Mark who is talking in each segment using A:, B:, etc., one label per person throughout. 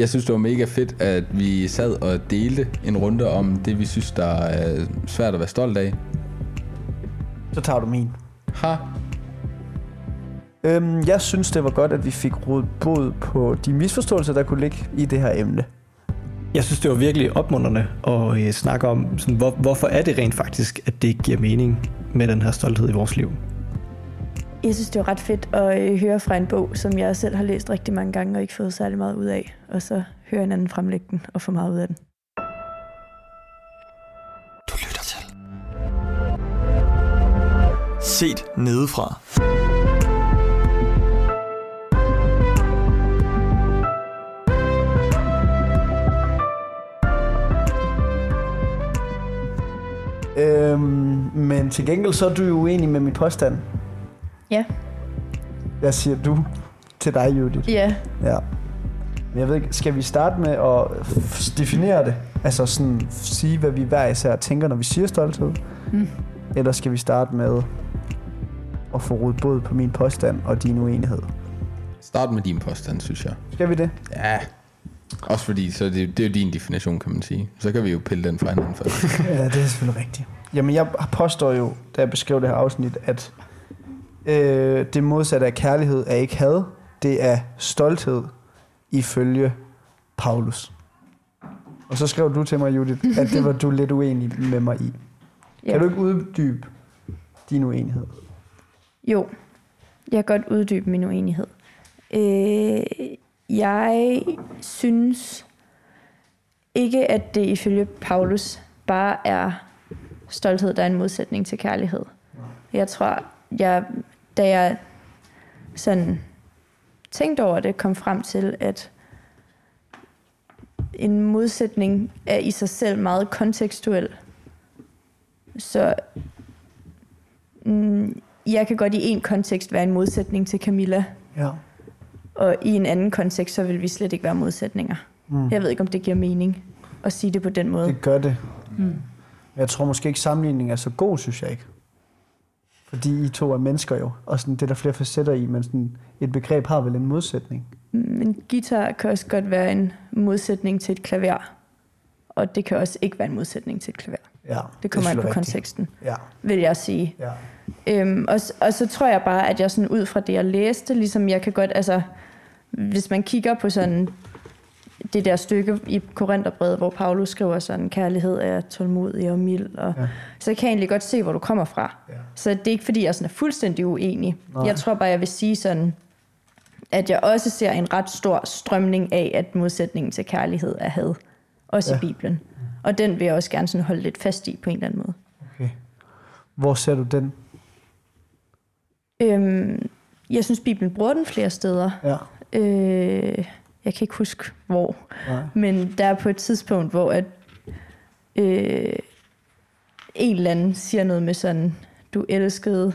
A: Jeg synes, det var mega fedt, at vi sad og delte en runde om det, vi synes, der er svært at være stolt af.
B: Så tager du min.
A: Ha.
B: Øhm, jeg synes, det var godt, at vi fik rådet bod på de misforståelser, der kunne ligge i det her emne.
C: Jeg synes, det var virkelig opmuntrende at øh, snakke om, sådan, hvor, hvorfor er det rent faktisk, at det ikke giver mening med den her stolthed i vores liv.
D: Jeg synes, det var ret fedt at øh, høre fra en bog, som jeg selv har læst rigtig mange gange og ikke fået særlig meget ud af. Og så høre en anden fremlægge den og få meget ud af den.
E: Du lytter til. Set nedefra.
B: Øhm, men til gengæld så er du jo uenig med min påstand.
D: Ja.
B: Hvad siger du til dig, Judith?
D: Ja.
B: Ja. Men jeg ved ikke, skal vi starte med at definere det? Altså sådan sige, hvad vi hver især tænker, når vi siger stolthed?
D: Mm.
B: Eller skal vi starte med at få rodet både på min påstand og din uenighed?
A: Start med din påstand, synes jeg.
B: Skal vi det?
A: Ja. Også fordi, så det, det er jo din definition, kan man sige. Så kan vi jo pille den fra hinanden først.
B: ja, det er selvfølgelig rigtigt. Jamen, jeg påstår jo, da jeg beskrev det her afsnit, at øh, det modsatte af kærlighed er ikke had, det er stolthed ifølge Paulus. Og så skrev du til mig, Judith, at det var du lidt uenig med mig i.
D: ja.
B: Kan du ikke uddybe din uenighed?
D: Jo, jeg kan godt uddybe min uenighed. Øh, jeg synes ikke, at det ifølge Paulus bare er stolthed, der er en modsætning til kærlighed. Jeg tror, jeg, da jeg sådan tænkte over det, kom frem til, at en modsætning er i sig selv meget kontekstuel. Så mm, jeg kan godt i en kontekst være en modsætning til Camilla,
B: Ja.
D: og i en anden kontekst, så vil vi slet ikke være modsætninger.
B: Mm.
D: Jeg ved ikke, om det giver mening at sige det på den måde.
B: Det gør det.
D: Mm.
B: Jeg tror måske ikke, sammenligningen er så god, synes jeg ikke. Fordi I to er mennesker jo, og sådan, det er der flere facetter i, men sådan, et begreb har vel en modsætning.
D: Men guitar kan også godt være en modsætning til et klaver, og det kan også ikke være en modsætning til et klaver.
B: Ja,
D: Det kommer
B: er
D: an på konteksten.
B: Ja,
D: vil jeg sige.
B: ja.
D: Øhm, og, og så tror jeg bare, at jeg sådan ud fra det, jeg læste, ligesom jeg kan godt, altså, hvis man kigger på sådan det der stykke i Korintherbrevet, hvor Paulus skriver sådan, kærlighed er tålmodig og mild, og,
B: Ja.
D: så kan jeg egentlig godt se, hvor du kommer fra.
B: Ja.
D: Så det er ikke, fordi jeg sådan er fuldstændig uenig.
B: Nej.
D: Jeg tror bare, jeg vil sige sådan, at jeg også ser en ret stor strømning af, at modsætningen til kærlighed er had. Også
B: ja.
D: i Bibelen. Og den vil jeg også gerne sådan holde lidt fast i på en eller anden måde.
B: Okay. Hvor ser du den?
D: Øhm, jeg synes, Bibelen bruger den flere steder.
B: Ja.
D: Øh, jeg kan ikke huske, hvor.
B: Nej.
D: Men der er på et tidspunkt, hvor at, øh, en eller anden siger noget med sådan, du elskede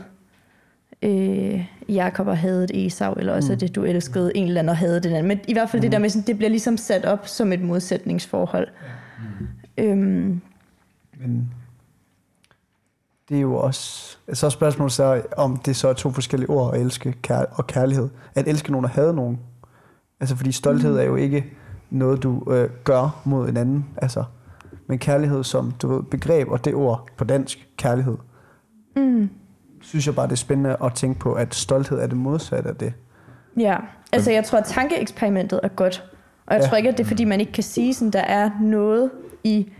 D: øh, Jakob og hadet Esau, eller også
B: Mm.
D: mm. det, du elskede en eller anden og havde den anden. Men i hvert fald mm. det der med, sådan, det bliver ligesom sat op som et modsætningsforhold. Mm. Øhm,
B: Men det er jo også... Så er spørgsmålet så, om det så er to forskellige ord, at elske kær- og kærlighed. At elske nogen og hade nogen. Altså fordi stolthed
D: Mm.
B: er jo ikke noget, du øh, gør mod en anden. Altså, men kærlighed som du ved, begreb, og det ord på dansk, kærlighed,
D: mm,
B: synes jeg bare, det er spændende at tænke på, at stolthed er det modsatte af det.
D: ja, altså jeg tror, at tankeeksperimentet er godt. Og jeg
B: Ja.
D: tror ikke, at det er, fordi man ikke kan sige, sådan, der er noget i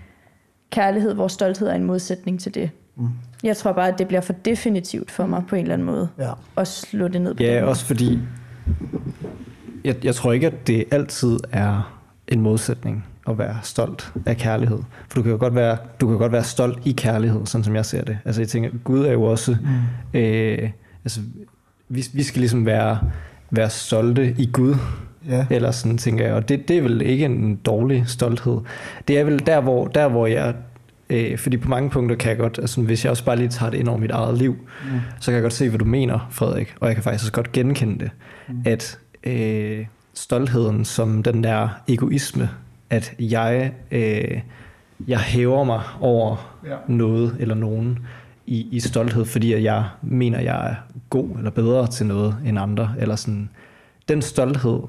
D: kærlighed, hvor stolthed er en modsætning til det.
B: Mm.
D: Jeg tror bare, at det bliver for definitivt for mig på en eller anden måde.
B: Ja.
D: At slå det ned på
C: Ja,
D: måde.
C: også fordi, jeg, jeg tror ikke, at det altid er en modsætning at være stolt af kærlighed. For du kan jo godt være, du kan godt være stolt i kærlighed, sådan som jeg ser det. Altså jeg tænker, Gud er jo også, mm. øh, altså vi, vi skal ligesom være, være stolte i Gud,
B: Ja.
C: eller sådan tænker jeg. Og det, det er vel ikke en dårlig stolthed. Det er vel der, hvor, der, hvor jeg... Øh, fordi på mange punkter kan jeg godt... Altså, hvis jeg også bare lige tager det ind over mit eget liv, mm. så kan jeg godt se, hvad du mener, Frederik. Og jeg kan faktisk også godt genkende det. Mm. At øh, stoltheden som den der egoisme, at jeg, øh, jeg hæver mig over
B: Ja.
C: noget eller nogen i, i stolthed, fordi at jeg mener, jeg er god eller bedre til noget end andre. Eller sådan. Den stolthed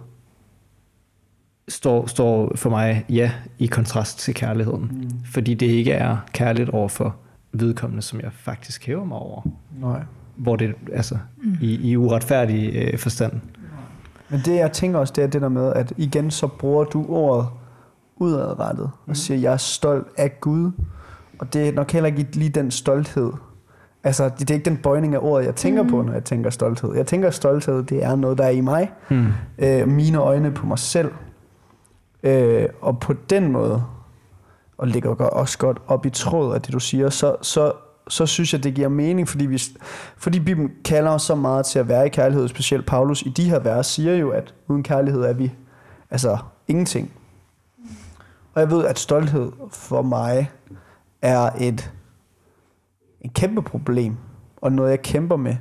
C: står, står for mig, ja, i kontrast til kærligheden. Mm. Fordi det ikke er kærligt over for vedkommende, som jeg faktisk hæver mig over.
B: Nej.
C: Hvor det, altså, mm. i, i uretfærdig øh, forstand.
B: Men det, jeg tænker også, det er det der med, at igen så bruger du ordet udadrettet
C: Mm.
B: og siger, jeg er stolt af Gud. Og det er nok heller ikke lige den stolthed. Altså, det er ikke den bøjning af ordet, jeg tænker mm. på, når jeg tænker stolthed. Jeg tænker stolthed, det er noget, der er i mig.
C: Mm.
B: Øh, mine øjne på mig selv. Øh, og på den måde, og ligger også godt op i tråd af det, du siger, så, så, så synes jeg, det giver mening, fordi, vi, fordi Bibelen kalder os så meget til at være i kærlighed, specielt Paulus i de her vers siger jo, at uden kærlighed er vi altså ingenting. Og jeg ved, at stolthed for mig er et, et kæmpe problem, og noget, jeg kæmper med.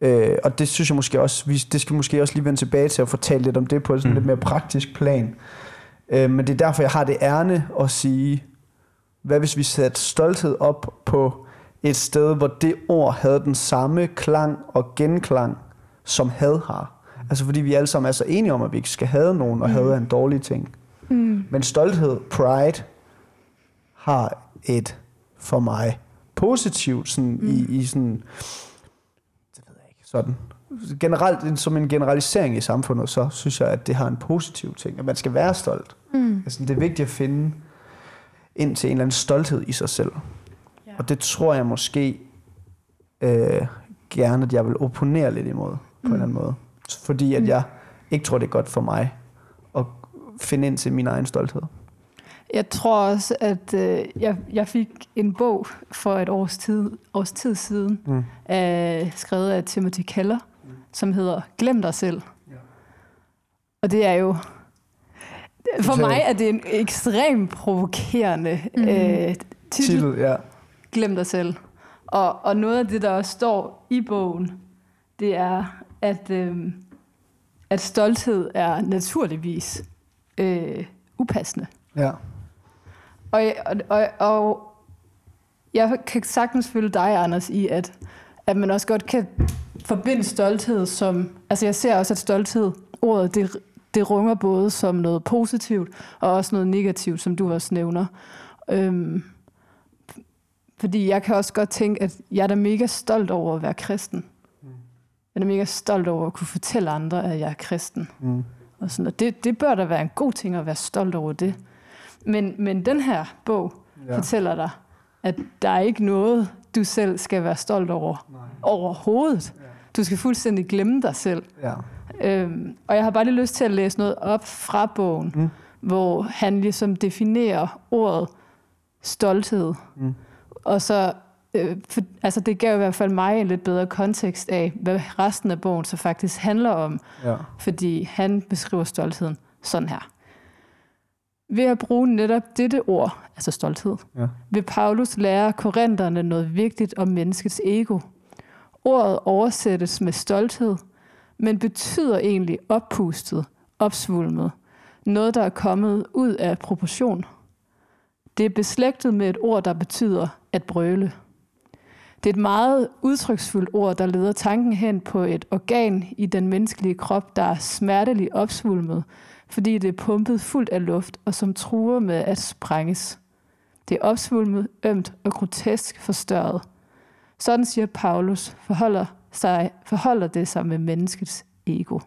B: Øh, og det synes jeg måske også, vi, det skal måske også lige vende tilbage til at fortælle lidt om det på sådan mm. lidt mere praktisk plan. Øh, men det er derfor, jeg har det ærne at sige, hvad hvis vi satte stolthed op på et sted, hvor det ord havde den samme klang og genklang, som had har. Altså fordi vi alle sammen er så enige om, at vi ikke skal have nogen, og have er en dårlig ting.
D: Mm.
B: Men stolthed, pride, har et for mig positivt sådan mm. i, i sådan det ved jeg ikke, sådan generelt som en generalisering i samfundet, så synes jeg, at det har en positiv ting, at man skal være stolt.
D: Mm.
B: Altså, det er vigtigt at finde ind til en eller anden stolthed i sig selv.
D: Ja.
B: Og det tror jeg måske øh, gerne, at jeg vil opponere lidt imod, på mm. en eller anden måde. Fordi at
D: Mm.
B: jeg ikke tror, det er godt for mig at finde ind til min egen stolthed.
F: Jeg tror også, at øh, jeg, jeg fik en bog for et års tid, års tid siden,
B: Mm.
F: øh, skrevet af Timothy Keller, som hedder Glem dig selv. Og det er jo... For mig er det en ekstremt provokerende
D: Mhm.
F: øh, titel.
B: Titel, ja.
F: Glem dig selv. Og, og noget af det, der også står i bogen, det er, at, øh, at stolthed er naturligvis øh, upassende.
B: ja.
F: Og, og, og, og jeg kan sagtens følge dig, Anders, i, at, at man også godt kan forbinde stolthed som... Altså jeg ser også, at stolthed, ordet, det, det runger både som noget positivt og også noget negativt, som du også nævner. Øhm, fordi jeg kan også godt tænke, at jeg er da mega stolt over at være kristen. Jeg er da mega stolt over at kunne fortælle andre, at jeg er kristen.
B: Mm.
F: Og, sådan, og det, det bør da være en god ting at være stolt over det. Men, men den her bog
B: Ja.
F: ja. fortæller dig, at der er ikke noget, du selv skal være stolt over
B: Nej.
F: overhovedet. Du skal fuldstændig glemme dig selv.
B: Ja.
F: Øhm, og jeg har bare lige lyst til at læse noget op fra bogen,
B: Mm.
F: hvor han ligesom definerer ordet stolthed.
B: Mm.
F: Og så, øh, for, altså det gav i hvert fald mig en lidt bedre kontekst af, hvad resten af bogen så faktisk handler om.
B: Ja.
F: Fordi han beskriver stoltheden sådan her. Ved at bruge netop dette ord, altså stolthed,
B: Ja.
F: vil Paulus lære korinterne noget vigtigt om menneskets ego. Ordet oversættes med stolthed, men betyder egentlig oppustet, opsvulmet. Noget, der er kommet ud af proportion. Det er beslægtet med et ord, der betyder at brøle. Det er et meget udtryksfuldt ord, der leder tanken hen på et organ i den menneskelige krop, der er smerteligt opsvulmet, fordi det er pumpet fuldt af luft og som truer med at sprænges. Det er opsvulmet, ømt og grotesk forstørret. Sådan siger Paulus, forholder, sig, forholder det sig med menneskets ego.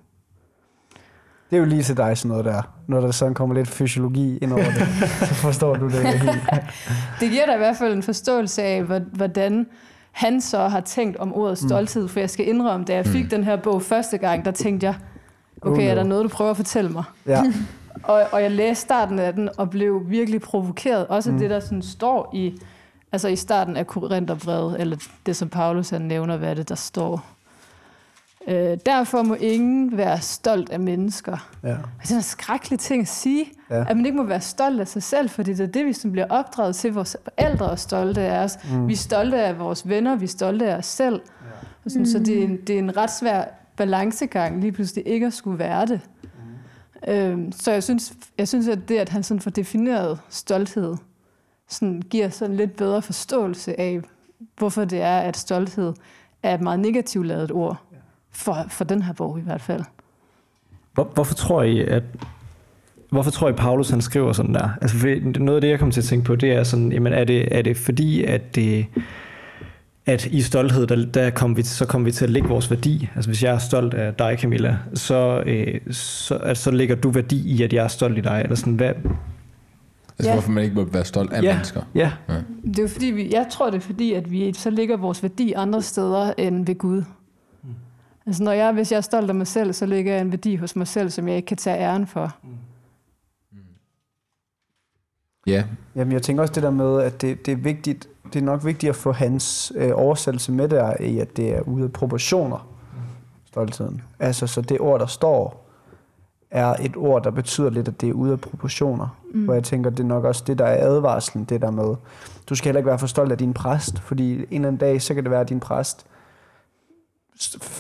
B: Det er jo lige til dig sådan noget der. Når der sådan kommer lidt fysiologi ind over det, så forstår du det helt.
F: Det giver dig i hvert fald en forståelse af, hvor- hvordan han så har tænkt om ordet stolthed, for jeg skal indrømme, da jeg fik den her bog første gang, der tænkte jeg, okay,
B: Oh,
F: er der noget, du prøver at fortælle mig?
B: Ja.
F: Og, og jeg læste starten af den og blev virkelig provokeret. Også mm. det, der sådan står i, altså i starten af Korintherbrevet, eller det, som Paulus han nævner, hvad det, der står. Øh, derfor må ingen være stolt af mennesker.
B: ja.
F: Altså, det er en skrækkelig ting at sige,
B: Ja.
F: at man ikke må være stolt af sig selv, fordi det er det, vi som bliver opdraget til. Vores forældre er stolte af os. Mm. Vi er stolte af vores venner, vi er stolte af os selv. Ja. Og sådan, Så det er, en, det er en ret svær balancegang lige pludselig ikke at skulle være det. Mm. Øhm, så jeg synes, jeg synes, at det, at han sådan får defineret stolthed, sådan giver sådan lidt bedre forståelse af, hvorfor det er, at stolthed er et meget negativt lavet ord. For, for den her bog i hvert fald.
C: Hvor, hvorfor tror I, at, hvorfor tror I, Paulus han skriver sådan der? Altså, noget af det, jeg kommer til at tænke på, det er sådan, jamen, er det, er det fordi, at det, at i stolthed, der, der kom vi, så kommer vi til at lægge vores værdi. Altså hvis jeg er stolt af dig, Camilla, så, øh, så, altså, så lægger du værdi i, at jeg er stolt i dig. Eller sådan, hvad?
A: Altså,
F: Ja.
A: ja. hvorfor man ikke må være stolt af
C: ja,
A: mennesker.
C: ja,
F: Det er jo fordi, vi, jeg tror, det er fordi, at vi så ligger vores værdi andre steder end ved Gud. Altså når jeg, hvis jeg er stolt af mig selv, så ligger jeg en værdi hos mig selv, som jeg ikke kan tage æren for.
A: Ja,
B: Jamen, jeg tænker også det der med, at det, det er vigtigt, det er nok vigtigt at få hans øh, oversættelse med der i, at det er ude af proportioner, stoltheden. Altså, så det ord, der står, er et ord, der betyder lidt, at det er ude af proportioner. Mm. Hvor jeg tænker, det er nok også det, der er advarslen, det der med, du skal heller ikke være for stolt af din præst, fordi en eller anden dag, så kan det være, at din præst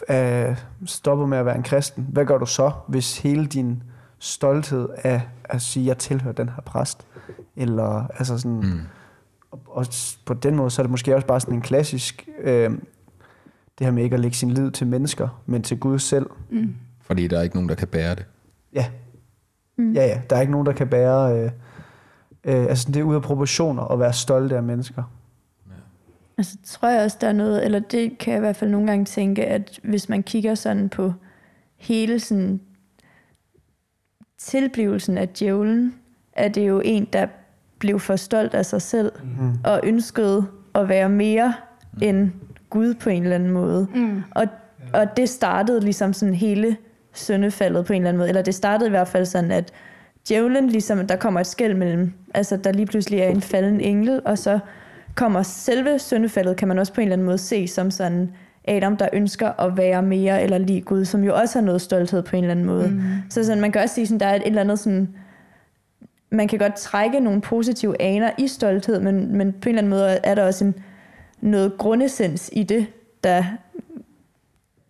B: øh, stopper med at være en kristen. Hvad gør du så, hvis hele din stolthed er at sige, at jeg tilhører den her præst? Eller altså sådan... Mm. Og, på den måde, så er det måske også bare sådan en klassisk... Øh, det her med ikke at lægge sin lid til mennesker, men til Gud selv.
A: fordi der er ikke nogen, der kan bære det.
B: Ja. Mm. Ja, ja. Der er ikke nogen, der kan bære... Øh, øh, altså, det er ude af proportioner at være stolte af mennesker.
D: Altså tror jeg også, der er noget, eller det kan jeg i hvert fald nogle gange tænke, at hvis man kigger sådan på hele sådan tilblivelsen af djævlen, er det jo en, der blev for stolt af sig selv, mm. og ønskede at være mere end Gud på en eller anden måde.
F: Mm.
D: Og, og det startede ligesom sådan hele syndefaldet på en eller anden måde, eller det startede i hvert fald sådan, at djævlen ligesom, der kommer et skæld mellem, altså der lige pludselig er en falden engel, og så kommer selve syndefaldet, kan man også på en eller anden måde se som sådan Adam, der ønsker at være mere eller lige Gud, som jo også har noget stolthed på en eller anden måde. Mm. Så sådan, man kan også sige, sådan, der er et eller andet sådan, man kan godt trække nogle positive aner i stolthed, men, men på en eller anden måde er der også en, noget grundessens i det, der,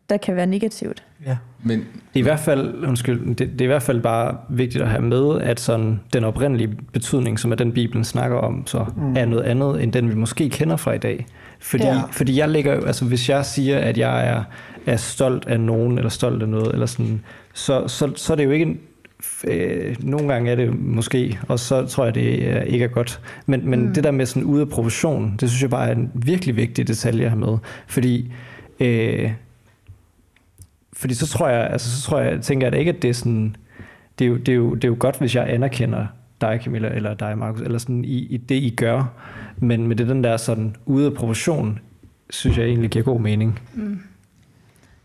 D: der kan være negativt.
B: Ja.
A: Men
C: Det er i hvert fald, undskyld, det, det er i hvert fald bare vigtigt at have med, at sådan den oprindelige betydning, som er den Bibelen snakker om, så mm. er noget andet, end den vi måske kender fra i dag. Fordi,
B: Ja.
C: fordi jeg lægger jo, altså hvis jeg siger, at jeg er, er stolt af nogen, eller stolt af noget, eller sådan, så, så, så er det jo ikke en, øh, nogle gange er det måske, og så tror jeg, det er, ikke er godt. Men, men mm. det der med sådan ude af proportion, det synes jeg bare er en virkelig vigtig detalje at have med. Fordi øh, fordi så tror jeg, altså så tror jeg, tænker jeg da ikke, at det er sådan, det er jo, det er jo, det er jo godt, hvis jeg anerkender dig, Camilla, eller dig, Markus, eller sådan i, i det, I gør. Men med det den der sådan ude af proportion, synes jeg egentlig giver god mening. Mm.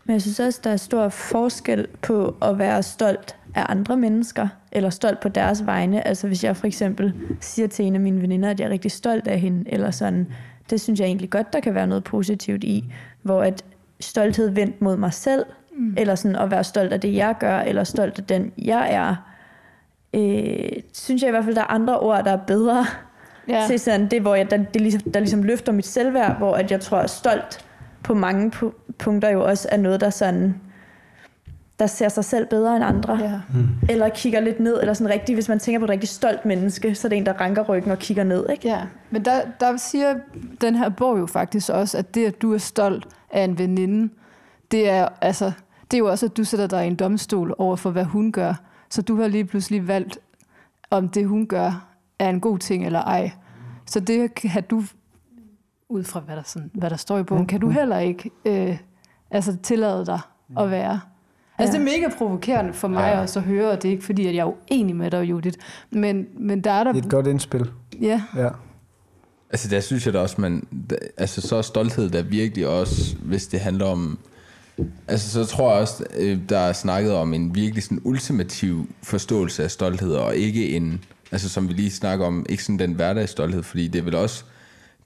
D: Men jeg synes også, der er stor forskel på at være stolt af andre mennesker, eller stolt på deres vegne. Altså hvis jeg for eksempel siger til en af mine veninder, at jeg er rigtig stolt af hende, eller sådan, det synes jeg egentlig godt, der kan være noget positivt i, hvor at stolthed vendt mod mig selv, mm. eller sådan at være stolt af det, jeg gør, eller stolt af den, jeg er, øh, synes jeg i hvert fald, der er andre ord, der er bedre
F: Ja.
D: til sådan det, hvor jeg, der, det ligesom, der ligesom løfter mit selvværd, hvor at jeg tror, at stolt på mange pu- punkter jo også er noget, der sådan der ser sig selv bedre end andre.
F: Ja.
D: Eller kigger lidt ned, eller sådan rigtig, hvis man tænker på et rigtig stolt menneske, så er det en, der ranker ryggen og kigger ned, ikke?
F: Ja, men der, der siger den her bog jo faktisk også, at det, at du er stolt af en veninde, det er, altså, det er jo også, at du sætter dig i en domstol over for, hvad hun gør. Så du har lige pludselig valgt, om det, hun gør, er en god ting eller ej. Så det kan du, ud fra hvad der, sådan, hvad der står i bogen, kan du heller ikke øh, altså, tillade dig at være. Altså,
D: Ja.
F: det er mega provokerende for mig
A: Ja.
F: også at høre, og det er ikke fordi, at jeg er uenig med dig, Judith. Men, men der er der...
B: Er et godt indspil.
F: Ja,
B: Ja.
A: Altså der synes jeg da også, man, altså så er stolthed der virkelig også, hvis det handler om, altså så tror jeg også, øh, der er snakket om en virkelig sådan ultimativ forståelse af stolthed, og ikke en, altså som vi lige snakker om, ikke sådan den hverdagsstolthed, fordi det er vel også,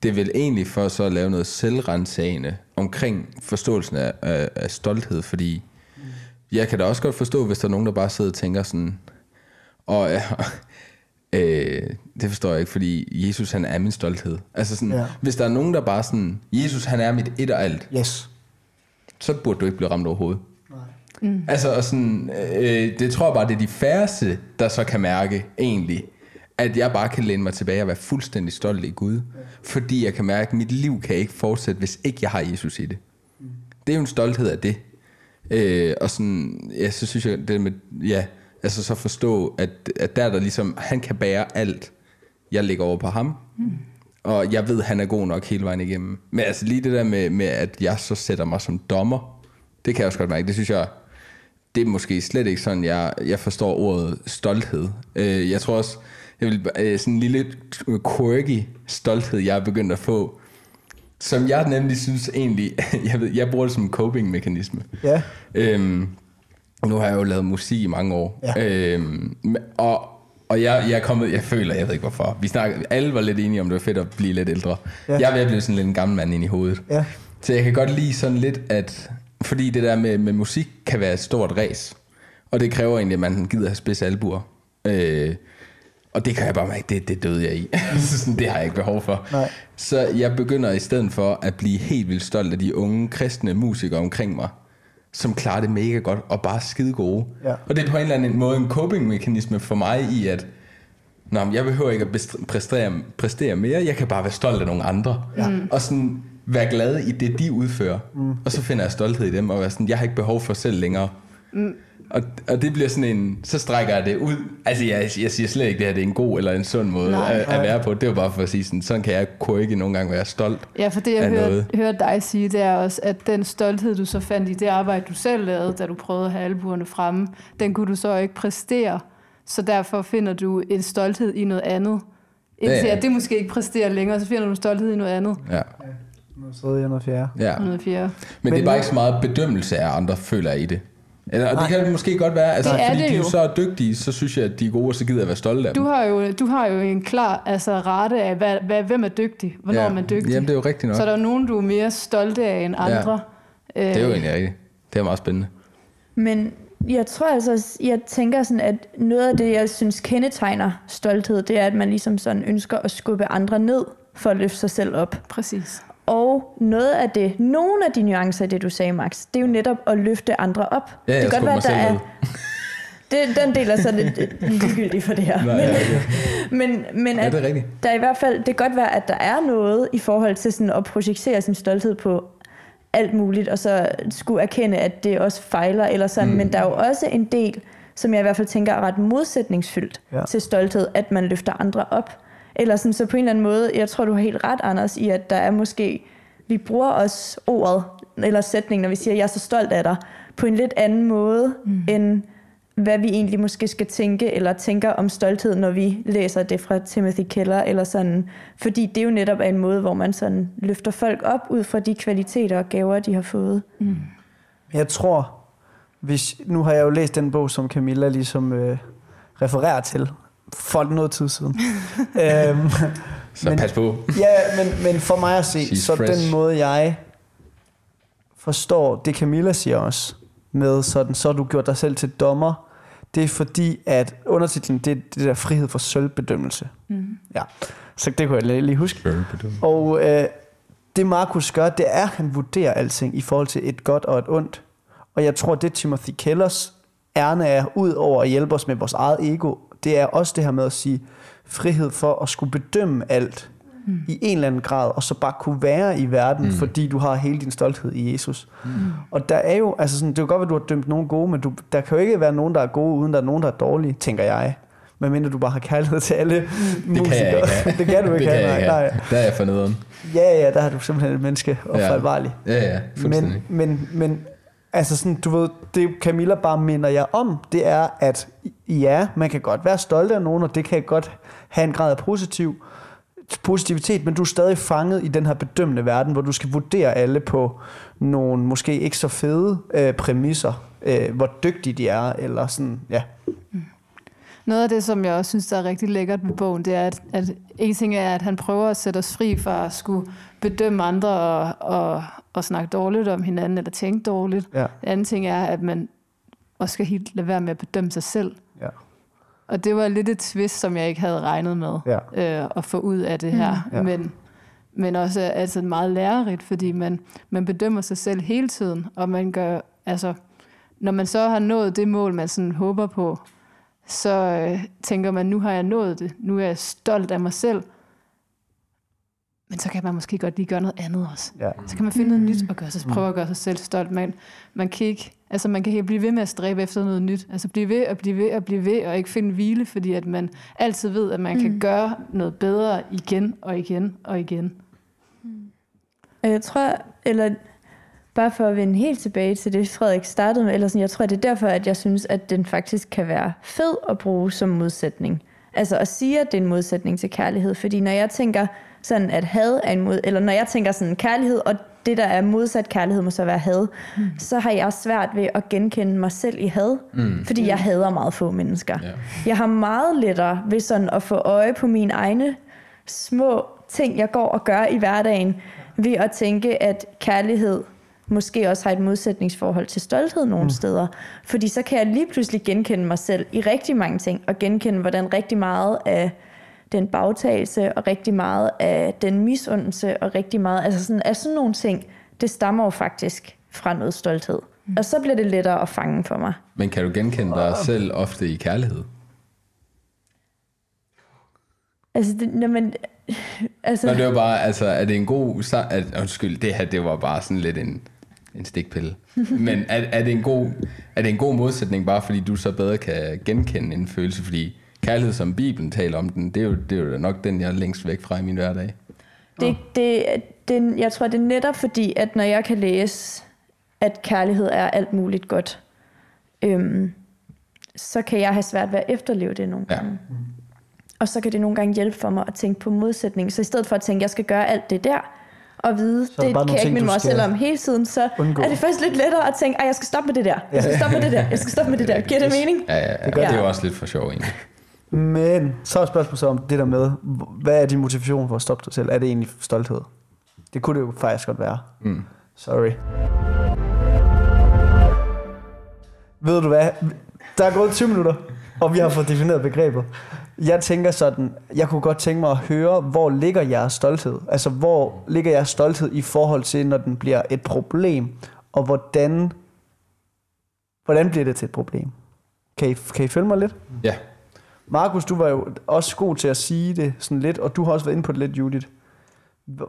A: det er vel egentlig for så at lave noget selvrensagende omkring forståelsen af, af, af stolthed, fordi jeg kan da også godt forstå, hvis der er nogen, der bare sidder og tænker sådan, og ja, øh, det forstår jeg ikke, fordi Jesus han er min stolthed. Altså sådan,
B: ja.
A: hvis der er nogen, der bare sådan, Jesus han er mit et og alt,
B: Yes.
A: Så burde du ikke blive ramt over hovedet. Mm. Altså, og sådan, øh, det tror jeg bare, det er de færreste, der så kan mærke egentlig, at jeg bare kan læne mig tilbage og være fuldstændig stolt i Gud. Fordi jeg kan mærke, at mit liv kan ikke fortsætte, hvis ikke jeg har Jesus i det. Det er jo en stolthed af det. Øh, og sådan, ja, så synes jeg, det med, ja, altså så forstå, at, at der er der ligesom, han kan bære alt, jeg lægger over på ham, mm. Og jeg ved, han er god nok hele vejen igennem. Men altså lige det der med, med, at jeg så sætter mig som dommer, det kan jeg også godt mærke, det synes jeg, det er måske slet ikke sådan, jeg, jeg forstår ordet stolthed. Øh, jeg tror også, jeg vil, øh, sådan en lille quirky stolthed, jeg er begyndt at få, som jeg nemlig synes egentlig, jeg, ved, jeg bruger det som en coping-mekanisme.
B: Ja.
A: Øhm, nu har jeg jo lavet musik i mange år.
B: Ja.
A: Øhm, og og jeg, jeg er kommet, jeg føler, jeg ved ikke hvorfor. Vi snakker, alle var lidt enige om, det var fedt at blive lidt ældre.
B: Ja.
A: Jeg er ved at blive sådan lidt en gammel mand ind i hovedet.
B: Ja.
A: Så jeg kan godt lide sådan lidt, at fordi det der med, med musik kan være et stort race, og det kræver egentlig, at man gider have spids albuer. Øh, og det kan jeg bare mærke, det, det døde jeg i. Så sådan, det har jeg ikke behov for.
B: Nej.
A: Så jeg begynder i stedet for at blive helt vildt stolt af de unge kristne musikere omkring mig, som klarer det mega godt og bare er skide gode.
B: Ja.
A: Og det er på en eller anden måde en coping-mekanisme for mig i, at Nå, men jeg behøver ikke at præstere, præstere mere, jeg kan bare være stolt af nogle andre. Ja. Og sådan være glad i det, de udfører. Mm. Og så finder jeg stolthed i dem, og være sådan, jeg har ikke behov for selv længere. Mm. Og, og det bliver sådan en, så strækker jeg det ud. Altså jeg, jeg siger slet ikke, det her det er en god eller en sund måde
F: Nej.
A: at, at være på. Det var bare for at sige sådan, sådan kan jeg kunne ikke nogle gange være stolt.
F: Ja, for det jeg
A: af
F: hører,
A: noget.
F: hører dig sige, det er også, at den stolthed, du så fandt i det arbejde, du selv lavede, da du prøvede at have albuerne fremme, den kunne du så ikke præstere. Så derfor finder du en stolthed i noget andet. Indtil
A: Ja, ja.
F: at det måske ikke præsterer længere, så finder du en stolthed i noget andet.
A: Ja.
B: Nu sidder jeg noget fjerde.
A: ja.
F: Noget fjerde.
A: Men,
B: Men
A: det er bare ikke så meget bedømmelse af andre, føler jeg i det. Eller, og det kan det måske godt være, altså,
F: Det er
A: fordi
F: det
A: de er jo så er dygtige, så synes jeg, at de er gode, og så gider jeg være stolt af
F: Du
A: dem.
F: har jo, du har jo en klar altså, rate af, hvad, hvad, hvem er dygtig, hvornår
A: ja.
F: er man dygtig.
A: Jamen, det er jo rigtigt nok.
F: så er der jo nogen, du er mere stolte af end andre. Øh,
A: Det er jo egentlig rigtigt. Det er meget spændende.
D: Men jeg tror altså, jeg tænker sådan, at noget af det, jeg synes kendetegner stolthed, det er, at man ligesom sådan ønsker at skubbe andre ned for at løfte sig selv op.
F: Præcis.
D: Og noget af det, nogle af de nuancer i det, du sagde, Max, det er jo netop at løfte andre op.
A: Ja,
D: det kan godt være, der er, det, den del er så lidt ligegyldig for det her.
A: Nej, ja, okay.
D: Men, men
A: ja,
D: at
A: det er
D: der i hvert fald, det kan godt være, at der er noget i forhold til sådan at projicere sin stolthed på alt muligt, og så skulle erkende, at det også fejler, eller sådan. Mm. Men der er jo også en del, som jeg i hvert fald tænker er ret modsætningsfyldt
B: Ja.
D: ja. til stolthed, at man løfter andre op. Eller sådan, så på en eller anden måde, jeg tror, du har helt ret, Anders, i at der er måske, vi bruger også ordet, eller sætningen, når vi siger, jeg er så stolt af dig, på en lidt anden måde, mm. end hvad vi egentlig måske skal tænke, eller tænker om stolthed, når vi læser det fra Timothy Keller, eller sådan. Fordi det jo netop er en måde, hvor man sådan løfter folk op ud fra de kvaliteter og gaver, de har fået.
B: Jeg tror, hvis, nu har jeg jo læst den bog, som Camilla ligesom øh, refererer til, for noget tid siden. øhm,
A: Så
B: Men-
A: pas på.
B: ja, men, men for mig at se,
A: She's
B: så
A: fresh.
B: den måde, jeg forstår det, Camilla siger også, med sådan, så du gjort dig selv til dommer, det er fordi, at undertitlen, det er det der frihed for sølvbedømmelse. Mm. Ja, så det kunne jeg lige- lige huske. Og øh, det Markus gør, det er, at han vurderer alting i forhold til et godt og et ondt. Og jeg tror, det Timothy Kellers ærne er, ud over at hjælpe os med vores eget ego, det er også det her med at sige frihed for at skulle bedømme alt mm. i en eller anden grad, og så bare kunne være i verden, mm. fordi du har hele din stolthed i Jesus. Mm. Og der er jo, altså sådan, det kan godt at du har dømt nogen gode, men du, der kan jo ikke være nogen, der er gode, uden der er nogen, der er dårlige, tænker jeg. Medmindre du bare har kærlighed til alle
A: Det
B: musikere.
A: kan jeg ikke have.
B: det kan du ikke
A: det kan
B: have,
A: jeg ikke
B: nej,
A: have.
B: nej.
A: Der er jeg for nederen.
B: Ja, ja, der har du simpelthen et menneske og
A: Ja.
B: fejlbarlig.
A: Ja, ja.
B: Men, men, men altså sådan, du ved, det Camilla bare minder jer om, det er, at ja, man kan godt være stolt af nogen, og det kan godt have en grad af positiv, positivitet, men du er stadig fanget i den her bedømmende verden, hvor du skal vurdere alle på nogle måske ikke så fede øh, præmisser, øh, hvor dygtige de er, eller sådan, ja.
F: Noget af det, som jeg også synes, der er rigtig lækkert ved bogen, det er, at, at en ting er, at han prøver at sætte os fri fra at skulle bedømme andre og, og, og snakke dårligt om hinanden, eller tænke dårligt.
B: Ja.
F: Det anden ting er, at man også skal helt lade være med at bedømme sig selv.
B: Ja.
F: Og det var lidt et twist, som jeg ikke havde regnet med
B: Ja.
F: øh, at få ud af det her.
B: Ja.
F: Men, men også altså meget lærerigt, fordi man, man bedømmer sig selv hele tiden, og man gør, altså, når man så har nået det mål, man sådan håber på, så øh, tænker man, nu har jeg nået det, nu er jeg stolt af mig selv. Men så kan man måske godt lige gøre noget andet også.
B: Ja.
F: Så kan man finde noget nyt og gøre sig, prøve at gøre sig selv stolt. Man, man kan ikke, altså man kan ikke blive ved med at stræbe efter noget nyt. Altså blive ved og blive ved og blive ved og ikke finde hvile, fordi at man altid ved, at man mm. kan gøre noget bedre igen og igen og igen.
D: Og jeg tror, eller bare for at vende helt tilbage til det, Frederik startede med, eller sådan, jeg tror, det er derfor, at jeg synes, at den faktisk kan være fed at bruge som modsætning. Altså at sige, at det er en modsætning til kærlighed. Fordi når jeg tænker sådan, at had er en mod, eller når jeg tænker sådan kærlighed, og det, der er modsat kærlighed, må så være had, mm. så har jeg svært ved at genkende mig selv i had, mm. fordi jeg hader meget få mennesker.
A: Ja.
D: Jeg har meget lettere ved sådan at få øje på mine egne små ting, jeg går og gør i hverdagen, ved at tænke, at kærlighed måske også har et modsætningsforhold til stolthed nogle mm. steder. Fordi så kan jeg lige pludselig genkende mig selv i rigtig mange ting, og genkende, hvordan rigtig meget af den bagtagelse, og rigtig meget af den misundelse, og rigtig meget altså sådan, af sådan nogle ting, det stammer jo faktisk fra noget stolthed. Mm. Og så bliver det lettere at fange for mig.
A: Men kan du genkende dig selv ofte i kærlighed?
D: Altså, det, når man, altså,
A: Nå, det var bare, altså, er det en god... At, undskyld, det her, det var bare sådan lidt en, en stikpille. Men er, er, det en god, er det en god modsætning, bare fordi du så bedre kan genkende en følelse? Fordi kærlighed, som Bibelen taler om den, det er jo, det er jo nok den, jeg er længst væk fra i min hverdag.
D: Det, det, det, jeg tror, det er netop fordi, at når jeg kan læse, at kærlighed er alt muligt godt, øhm, så kan jeg have svært ved at efterleve det nogle
A: Ja.
D: gange. Og så kan det nogle gange hjælpe for mig at tænke på modsætning. Så i stedet for at tænke, at jeg skal gøre alt det der, og vide,
B: der
D: det
B: bare
D: kan jeg ikke minde mig selv om hele tiden, så
B: undgå.
D: er det faktisk lidt lettere at tænke, at jeg skal stoppe med det der. Jeg skal stoppe med det der. Jeg skal stoppe med det der. Giver det mening?
A: Ja, ja, ja. Det,
B: gør
A: det er
D: det.
A: jo også lidt for sjov, egentlig.
B: Men så er spørgsmålet så om det der med, hvad er din motivation for at stoppe dig selv? Er det egentlig stolthed? Det kunne det jo faktisk godt være.
A: Mm.
B: Sorry. Ved du hvad? Der er gået 20 minutter, og vi har fået defineret begrebet. Jeg tænker sådan, jeg kunne godt tænke mig at høre, hvor ligger jeres stolthed? Altså, hvor ligger jeres stolthed i forhold til, når den bliver et problem? Og hvordan, hvordan bliver det til et problem? Kan I, kan I følge mig lidt?
A: Ja.
B: Markus, du var jo også god til at sige det sådan lidt, og du har også været inde på det lidt, Judith.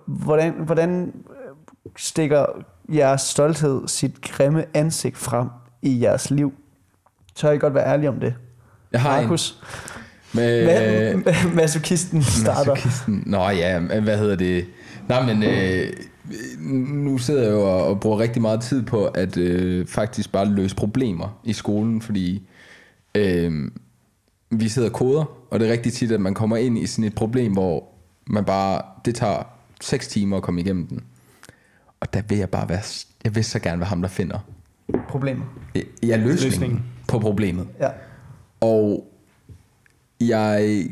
B: Hvordan, hvordan øh, stikker jeres stolthed sit grimme ansigt frem i jeres liv? Tør I godt være ærlige om det?
A: Jeg har
B: Markus,
A: med...
B: hvad, masochisten starter.
A: Masochisten. Nå ja, hvad hedder det? Nej, men øh, nu sidder jeg jo og, og bruger rigtig meget tid på at øh, faktisk bare løse problemer i skolen, fordi øh, vi sidder og koder, og det er rigtig tit, at man kommer ind i sådan et problem, hvor man bare, det tager 6 timer at komme igennem den. Og der vil jeg bare være, jeg vil så gerne være ham, der finder
B: Problemer.
A: øh, ja, løsningen,
C: Løsningen.
A: på problemet.
B: Ja.
A: Og jeg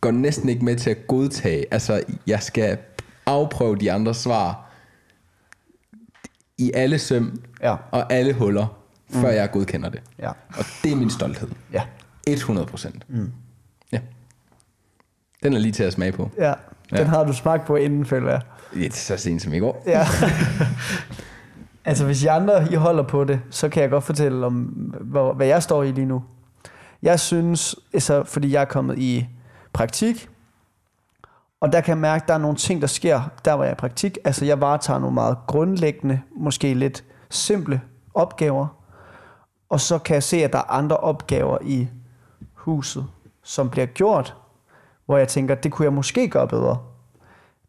A: går næsten ikke med til at godtage, altså jeg skal afprøve de andre svar i alle søm
B: Ja.
A: og alle huller, før jeg godkender det.
B: Ja.
A: Og det er min stolthed.
B: Ja.
A: 100 procent. Mm. Ja. Den er lige til at smage på.
B: Ja. Den
A: Ja.
B: har du smagt på inden, føler jeg.
A: Det er så sent som i går.
B: Ja. altså, hvis I andre I holder på det, så kan jeg godt fortælle om, hvor, hvad jeg står i lige nu. Jeg synes, altså, fordi jeg er kommet i praktik, og der kan jeg mærke, at der er nogle ting, der sker, der hvor jeg i praktik. Altså, jeg varetager nogle meget grundlæggende, måske lidt simple opgaver, og så kan jeg se, at der er andre opgaver i huset, som bliver gjort, hvor jeg tænker, det kunne jeg måske gøre bedre.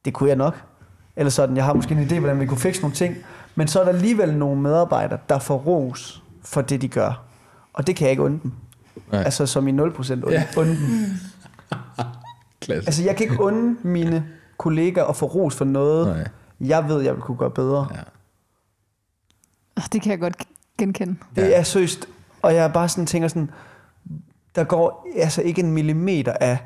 B: Det kunne jeg nok. Eller sådan, jeg har måske en idé, hvordan vi kunne fikse nogle ting. Men så er der alligevel nogle medarbejdere, der får ros for det, de gør. Og det kan jeg ikke unde dem.
A: Nej.
B: Altså som i 0% unde,
A: Ja.
B: unde dem.
A: Klasse.
B: Altså jeg kan ikke unde mine kollegaer at få ros for noget,
A: Nej.
B: jeg ved, jeg vil kunne gøre bedre.
A: Ja.
F: Det kan jeg godt genkende.
B: Det er søst. Og jeg bare sådan tænker sådan, der går altså ikke en millimeter af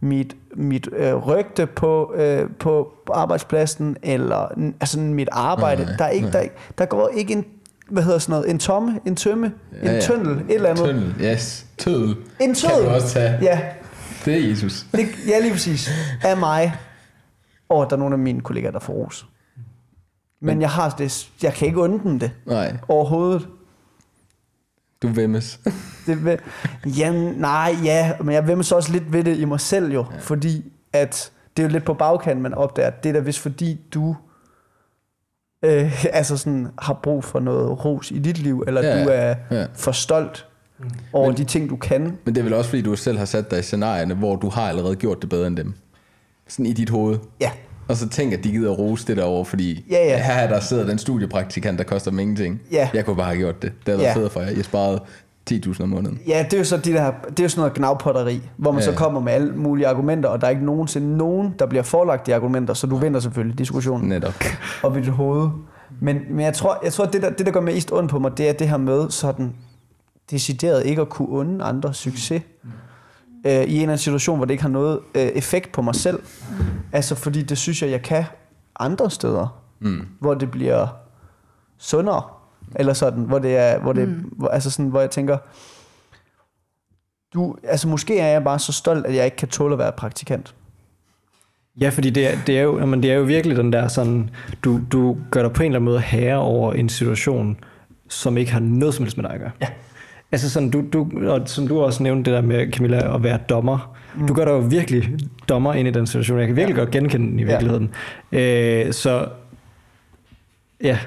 B: mit, mit øh, rygte på, øh, på arbejdspladsen, eller altså mit arbejde.
A: Nej,
B: der, er ikke,
A: nej.
B: der, er ikke- der går ikke en, hvad hedder sådan noget, en tomme, en tømme,
A: Ja,
B: en
A: ja.
B: tunnel, et eller andet.
A: Tøndel, yes. Tødel.
B: En
A: Kan
B: tødel.
A: du også tage.
B: Ja,
A: Det er Jesus.
B: det, ja, lige præcis. Af mig. Og der er nogle af mine kollegaer, der får ros. Men jeg har det, jeg kan ikke unde dem det
A: Nej,
B: overhovedet.
A: Du vemmes.
B: Det vil, jamen, nej, ja, men jeg så også lidt ved det i mig selv jo, ja. fordi at det er jo lidt på bagkant, man opdager, at det er da vist fordi, du øh, altså sådan, har brug for noget ros i dit liv, eller
A: Ja,
B: du er
A: ja.
B: for stolt over
A: Men-
B: de ting, du kan.
A: Men det er vel også, fordi du selv har sat dig i scenarierne, hvor du har allerede gjort det bedre end dem. Sådan i dit hoved.
B: Ja,
A: Og så tænk, at de gider at rose det derovre, fordi
B: Ja, ja.
A: her er der sidder den studiepraktikant, der koster dem ingenting.
B: Ja.
A: Jeg kunne bare have gjort det. Det havde været
B: Ja.
A: fedt for jer. Jeg sparede 10.000 om måneden.
B: Ja, det er jo så de der, det er jo sådan noget gnavpotteri, hvor man
A: Ja.
B: ja. så kommer med alle mulige argumenter, og der er ikke nogensinde nogen, der bliver forelagt de argumenter, så du vinder selvfølgelig diskussionen
A: Netop.
B: op i dit hoved. Men, men jeg tror, jeg tror det, der, det, der gør mest ondt på mig, det er det her med sådan decideret ikke at kunne unde andre succes. Øh, I en eller anden situation, hvor det ikke har noget øh, effekt på mig selv. Altså fordi det synes jeg, jeg kan andre steder,
A: Mm.
B: hvor det bliver sundere. Eller sådan, hvor det er, hvor det,
F: Mm.
B: hvor, altså sådan, hvor jeg tænker, du, altså måske er jeg bare så stolt, at jeg ikke kan tåle at være praktikant.
C: Ja, fordi det er, det, er jo, jamen, det er jo virkelig den der sådan, du, du gør dig på en eller anden måde herre over en situation, som ikke har noget som helst med dig at gøre.
B: Ja.
C: Altså sådan, du, du, og som du også nævnte det der med, Camilla, at være dommer. Mm. Du gør dig jo virkelig dommer ind i den situation. Jeg kan virkelig ja. godt genkende den i
B: Ja.
C: virkeligheden. Øh, så ja,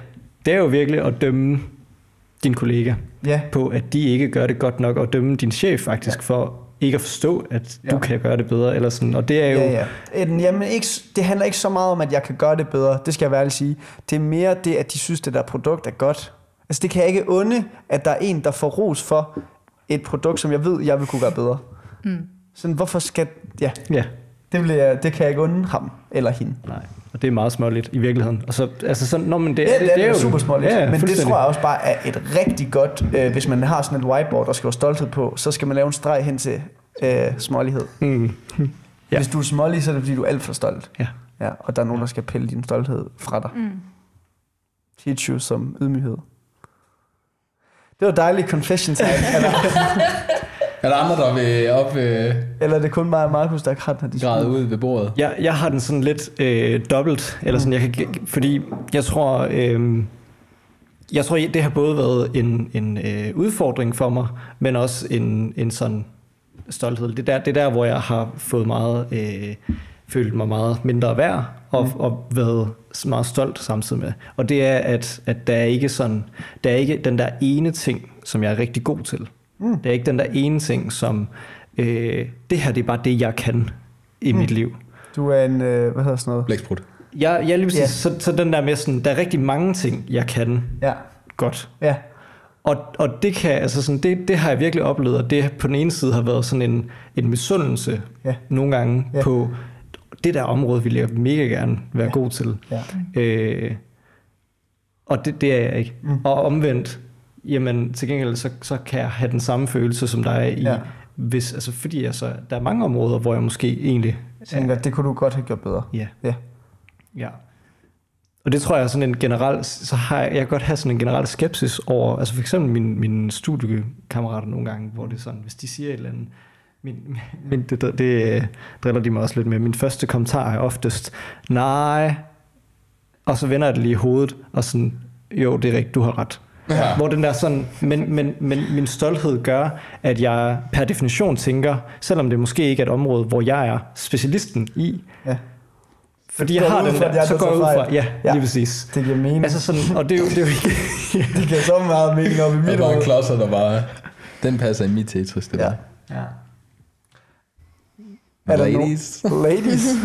C: det er jo virkelig at dømme din kollega
B: Ja.
C: på, at de ikke gør det godt nok, og dømme din chef faktisk ja. for ikke at forstå, at du
B: Ja.
C: kan gøre det bedre. Eller sådan. Og det er jo...
B: Ja, ja. En- Jamen, ikke, det handler ikke så meget om, at jeg kan gøre det bedre. Det skal jeg være sige. Det er mere det, at de synes, det der produkt er godt. Altså, det kan jeg ikke unde, at der er en, der får ros for et produkt, som jeg ved, jeg vil kunne gøre bedre.
F: Mm.
B: Sådan, hvorfor skal... Ja,
C: ja.
B: det, vil jeg, det kan jeg ikke unde ham eller hende.
C: Nej, og det er meget småligt i virkeligheden. Og så, altså sådan, nå, men det,
B: Det, det, det er,
C: jo
B: super småligt.
C: Ja, ja,
B: men det tror jeg også bare er et rigtig godt, øh, hvis man har sådan et whiteboard, der skal være stolthed på, så skal man lave en streg hen til øh, smålighed.
C: Mm.
B: Ja.
C: Ja.
B: Hvis du er smålig, så er det fordi, du er alt for stolt.
C: Ja.
B: ja. Og der er nogen, der skal pille din stolthed fra dig.
F: Mm.
B: Teach you som ydmyghed. Det var dejligt confession time. eller,
A: Er der andre, der vil op øh,
B: eller er det kun mig og Markus, der har den her
A: ud ved bordet?
C: Jeg, jeg har den sådan lidt øh, dobbelt, eller sådan, jeg kan, fordi jeg tror, øh, jeg tror, det har både været en, en øh, udfordring for mig, men også en, en sådan stolthed. Det er, der, det er der, hvor jeg har fået meget, øh, følt mig meget mindre værd, og, mm. og været meget stolt samtidig med. Og det er, at, at der er ikke sådan, der er ikke den der ene ting, som jeg er rigtig god til. Mm. Det er ikke den der ene ting, som, øh, det her det er bare det, jeg kan i mm. mit liv.
B: Du er en, øh, hvad hedder sådan noget?
A: Blæksprut.
C: Jeg, jeg lige præcis,
B: Ja.
C: yeah. så, så den der med sådan, der er rigtig mange ting, jeg kan
B: Ja,
C: godt.
B: ja,
C: Og, og det, kan, altså sådan, det, det har jeg virkelig oplevet, og det på den ene side har været sådan en, en misundelse
B: Ja.
C: nogle gange
B: Ja.
C: på det der område, vil jeg mega gerne være
B: Ja.
C: god til.
B: ja.
C: Øh, og det, det er jeg ikke.
B: Mm.
C: Og omvendt, jamen til gengæld, så, så kan jeg have den samme følelse som dig i,
B: Ja.
C: hvis, altså, fordi jeg så, der er mange områder, hvor jeg måske egentlig...
B: Jeg tænker, det kunne du godt have gjort bedre.
C: Ja.
B: Ja.
C: Ja. Og det tror jeg er sådan en generel, så har jeg, jeg kan godt have sådan en generel skepsis over, altså for eksempel mine, mine studiekammerater nogle gange, hvor det er sådan, hvis de siger et eller andet, min, min, det, det, det driller de mig også lidt med. Min første kommentar er oftest, nej, og så vender jeg det lige i hovedet, og sådan, jo, det er rigtigt, du har ret.
A: Ja.
C: Hvor den der sådan, men, men, men min stolthed gør, at jeg per definition tænker, selvom det måske ikke er et område, hvor jeg er specialisten i,
B: Ja.
C: fordi jeg har den
B: fra,
C: der,
B: jeg
C: så går jeg ud fra, ja,
B: Ja.
C: lige præcis.
B: Det giver mening.
C: Altså sådan, og det er jo, det er jo ikke,
B: det giver så meget mening op i
A: Der
B: mit
A: er bare
B: hoved.
A: klodser, der bare... Den passer i mit Tetris, det
B: Ja.
A: der.
C: ja.
B: Er
A: Ladies.
B: No- ladies.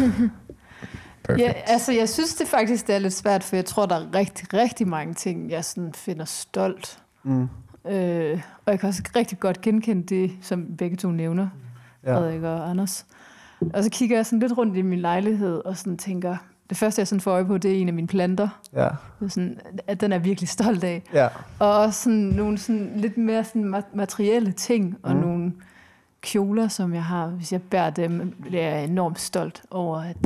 A: Perfect.
F: Ja, altså jeg synes det faktisk det er lidt svært, for jeg tror, der er rigtig, rigtig mange ting, jeg sådan finder stolt.
B: Mm.
F: Øh, og jeg kan også rigtig godt genkende det, som begge to nævner,
B: Ja.
F: Frederik og Anders. Og så kigger jeg sådan lidt rundt i min lejlighed, og sådan tænker, det første jeg sådan får øje på, det er en af mine planter.
B: Ja.
F: Det er Sådan, at den er jeg virkelig stolt af.
B: Ja.
F: Og også sådan nogle sådan lidt mere sådan ma- materielle ting, og
B: Mm.
F: nogle kjoler, som jeg har. Hvis jeg bærer dem, bliver jeg enormt stolt over, at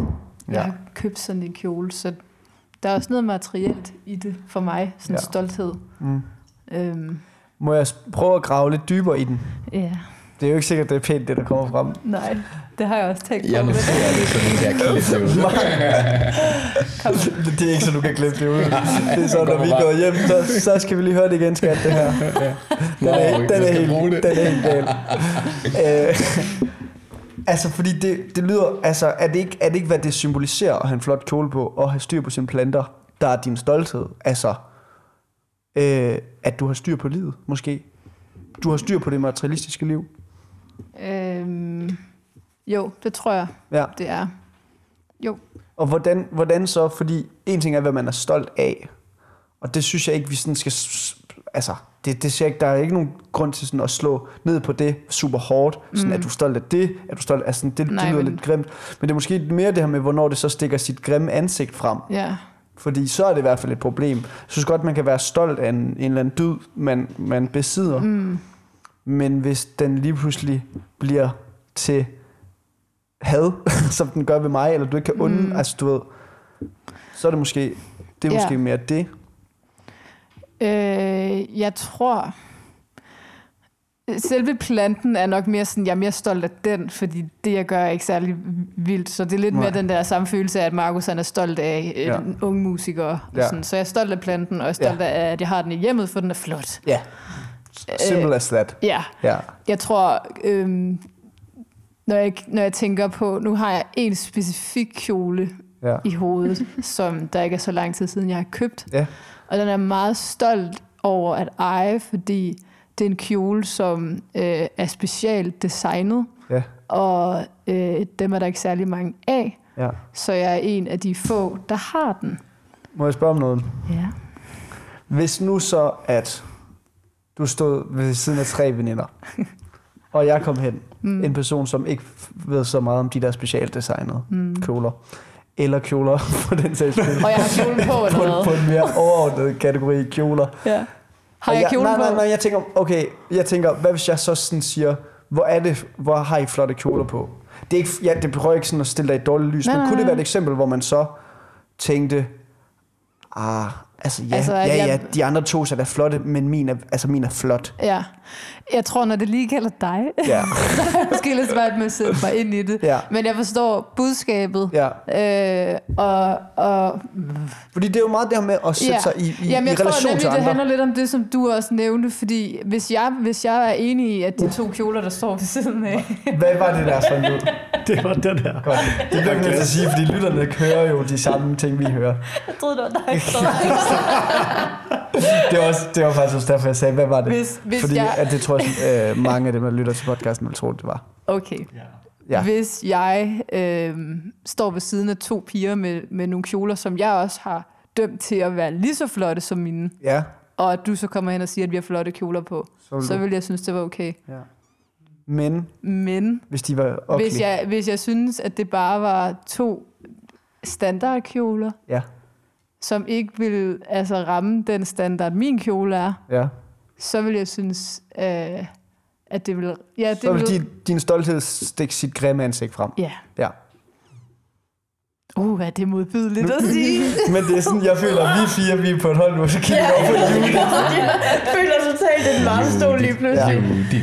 F: jeg
B: Ja.
F: har købt sådan en kjole. Så der er også noget materielt i det for mig, sådan
B: Ja.
F: stolthed.
B: Mm.
F: Øhm,
B: Må jeg prøve at grave lidt dybere i den?
F: ja,
B: Det er jo ikke sikkert, det er pænt, det der kommer frem.
F: nej, det har jeg også tænkt
A: Jeg
F: på.
A: noterer det, så den kan klippe det ud.
B: det er ikke så, du kan klippe det ud. Det er så, når vi går hjem, så, så skal vi lige høre det igen, skat, det her. Den er, den
A: jeg
B: er, helt,
A: det.
B: den er helt gal. Øh, Altså, fordi det, det lyder... Altså, er det, ikke, er det ikke, hvad det symboliserer at have en flot kjole på, og have styr på sine planter, der er din stolthed? Altså, øh, at du har styr på livet, måske? Du har styr på det materialistiske liv?
F: Øhm, jo, det tror jeg,
B: Ja.
F: det er. Jo.
B: Og hvordan, hvordan så? Fordi en ting er, hvad man er stolt af. Og det synes jeg ikke, vi sådan skal... Altså, det, det jeg ikke, der er ikke nogen grund til sådan at slå ned på det super hårdt. Sådan, er du stolt af det? Er du stolt af sådan, det,
F: Nej,
B: det lyder
F: men-
B: lidt grimt. Men det er måske mere det her med, hvornår det så stikker sit grimme ansigt frem.
F: Ja.
B: Fordi så er det i hvert fald et problem. Jeg synes godt, man kan være stolt af en, en eller anden dyd, man, man besidder. Mm. Men hvis den lige pludselig bliver til had, som den gør ved mig, eller du ikke kan unde, mm. altså du ved, så er det måske, det er
F: Ja.
B: måske mere det.
F: Øh, jeg tror, selve planten er nok mere sådan, jeg er mere stolt af den, fordi det, jeg gør, er ikke særlig vildt. Så det er lidt
B: Nej.
F: mere den der samme følelse af, at Markus han er stolt af en
B: Ja.
F: ung musiker. Og
B: Ja.
F: sådan. Så jeg er stolt af planten, og jeg er stolt
B: Ja.
F: af, at jeg har den i hjemmet, for den er flot.
B: Ja. Simple as that.
F: Ja,
B: Ja.
F: jeg tror, øhm, når, jeg, når jeg tænker på, nu har jeg en specifik kjole
B: Ja.
F: i hovedet, som der ikke er så lang tid siden, jeg har købt.
B: Ja.
F: Og den er meget stolt over at eje, fordi det er en kjole, som øh, er specielt designet,
B: Ja.
F: og øh, dem er der ikke særlig mange af,
B: ja.
F: så jeg er en af de få, der har den.
B: Må jeg spørge om noget?
F: Ja.
B: Hvis nu så, at du stod ved siden af tre veninder, og jeg kom hen, mm. en person, som ikke ved så meget om de der specialdesignede mm. kjoler, eller kjoler på den sags skyld,
F: Og jeg har kjolen på,
B: på,
F: eller
B: på
F: hvad?
B: en mere overordnet kategori kjoler.
F: Ja. Har
B: Og
F: jeg kjolen
B: nej,
F: på?
B: nej, nej, jeg tænker, okay, jeg tænker, hvad hvis jeg så sådan siger, hvor er det, hvor har I flotte kjoler på? Det, er ikke, ja, det prøver ikke sådan at stille dig i et dårligt lys,
F: Nej,
B: men kunne det være et eksempel, hvor man så tænkte, ah, altså ja,
F: Altså,
B: ja,
F: jeg-
B: ja, de andre to er flotte, men min er, altså, min er flot.
F: Ja. Jeg tror, når det lige gælder dig,
B: Ja,
F: så er jeg måske lidt svært med at sætte mig ind i det.
B: Ja.
F: Men jeg forstår budskabet.
B: ja.
F: Øh, og, og
B: Fordi det er jo meget det her med at sætte
F: Ja.
B: sig i, i,
F: Jamen,
B: i
F: jeg tror
B: relation
F: nemlig,
B: til
F: det
B: andre.
F: handler lidt om det, som du også nævnte, fordi hvis jeg, hvis jeg er enig i, at de to kjoler, der står ved siden af,
B: Hvad var det der en lyd?
C: Det var den her.
B: Godt. Det bliver jeg nødt til at sige, fordi lytterne hører jo de samme ting, vi hører.
D: Jeg troede, det var dig.
B: Det var, også, det var faktisk også derfor, jeg sagde, hvad var det?
F: Hvis- hvis
B: fordi
F: jeg-
B: at det tror jeg, øh, mange af dem, der lytter til podcasten, vil tro, det var.
F: okay.
B: Ja.
F: Ja. Hvis jeg øh, står ved siden af to piger med, med nogle kjoler, som jeg også har dømt til at være lige så flotte som mine,
B: Ja,
F: og at du så kommer hen og siger, at vi har flotte kjoler på,
B: så vil
F: så vil jeg synes, det var okay.
B: Ja. Men
F: Men
B: hvis de var okay.
F: hvis, jeg, hvis jeg synes, at det bare var to standardkjoler,
B: Ja,
F: som ikke vil altså, ramme den standard, min kjole er,
B: ja.
F: så vil jeg synes, øh, at det vil... Ja, det
B: Så vil
F: vil,
B: din, din stolthed stikke sit grimme ansigt frem.
F: ja.
B: Ja.
F: Uh, er det modbydeligt at sige?
B: Men det er sådan, jeg føler, at vi fire, vi er på et hold nu, så kigger vi over på Julie.
D: Jeg føler totalt den varme stol lige pludselig.
A: Judy.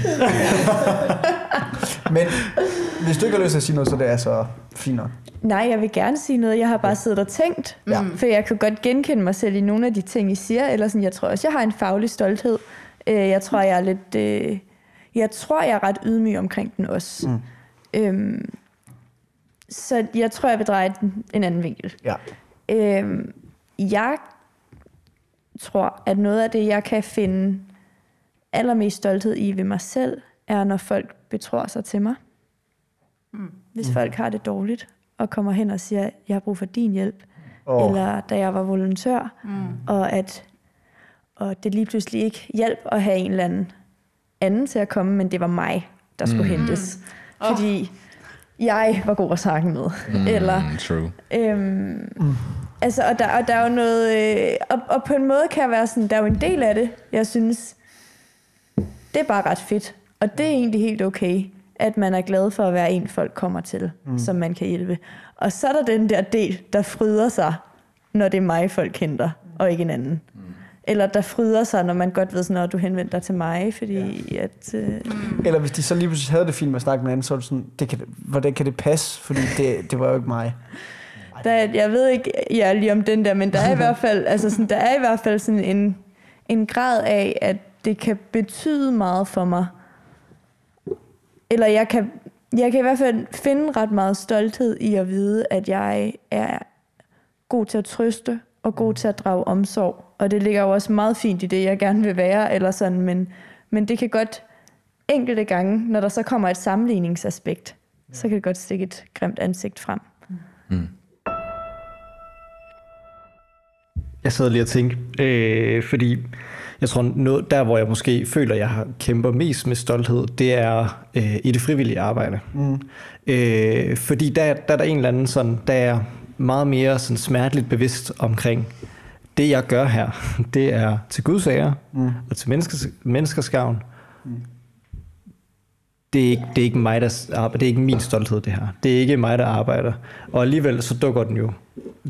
B: Men hvis du ikke har lyst til at sige noget, så det er så fint nok.
D: Nej, jeg vil gerne sige noget. Jeg har bare siddet og tænkt.
B: Ja.
D: For jeg kan godt genkende mig selv i nogle af de ting, I siger. Eller sådan, jeg tror også, jeg har en faglig stolthed. Øh, Jeg tror, jeg er lidt... øh, Jeg tror, jeg er ret ydmyg omkring den også.
B: Mm.
D: Øhm, Så jeg tror, jeg vil dreje den en anden vinkel.
B: Ja.
D: Øhm, jeg tror, at noget af det, jeg kan finde allermest stolthed i ved mig selv, er, når folk betror sig til mig. Hvis
B: Mm.
D: folk har det dårligt, og kommer hen og siger, jeg har brug for din hjælp.
B: Oh.
D: Eller da jeg var volontør, mm. og at og det lige pludselig ikke hjalp at have en eller anden anden til at komme, men det var mig, der skulle
A: Mm.
D: hentes. Fordi jeg var god at snakke med.
A: Mm,
D: Eller
A: True.
D: Øhm, altså, og der, og der er jo noget... Øh, og, og på en måde kan jeg være sådan, der er jo en del af det, jeg synes, det er bare ret fedt. Og det er egentlig helt okay, at man er glad for at være en, folk kommer til, mm. som man kan hjælpe. Og så er der den der del, der fryder sig, når det er mig, folk henter, og ikke en anden. Mm. Eller der fryder sig, når man godt ved, sådan, at du henvender dig til mig, fordi ja. at... Øh,
B: Eller hvis de så lige pludselig havde det fint med at snakke med anden, så er det sådan, det kan, hvordan kan det passe? Fordi det, det var jo ikke mig.
D: Der, er- jeg ved ikke ja, lige om den der, men der er i hvert fald, altså sådan, der er i hvert fald sådan en, en grad af, at det kan betyde meget for mig. Eller jeg kan, jeg kan i hvert fald finde ret meget stolthed i at vide, at jeg er god til at trøste og god til at drage omsorg. Og det ligger jo også meget fint i det, jeg gerne vil være, eller sådan, men, men det kan godt enkelte gange, når der så kommer et sammenligningsaspekt, så kan det godt stikke et grimt ansigt frem.
C: Jeg sad lige og tænkte, øh, fordi jeg tror, noget, der hvor jeg måske føler, jeg har kæmper mest med stolthed, det er øh, i det frivillige arbejde. Mm. Øh, fordi der, der er der en eller anden sådan, der er meget mere sådan smerteligt bevidst omkring, det jeg gør her, det er til Guds ære mm. og til menneskers, menneskers gavn. Mm. Det er, ikke, det er ikke mig, der arbejder, det er ikke min stolthed, det her. Det er ikke mig, der arbejder. Og alligevel så dukker den jo,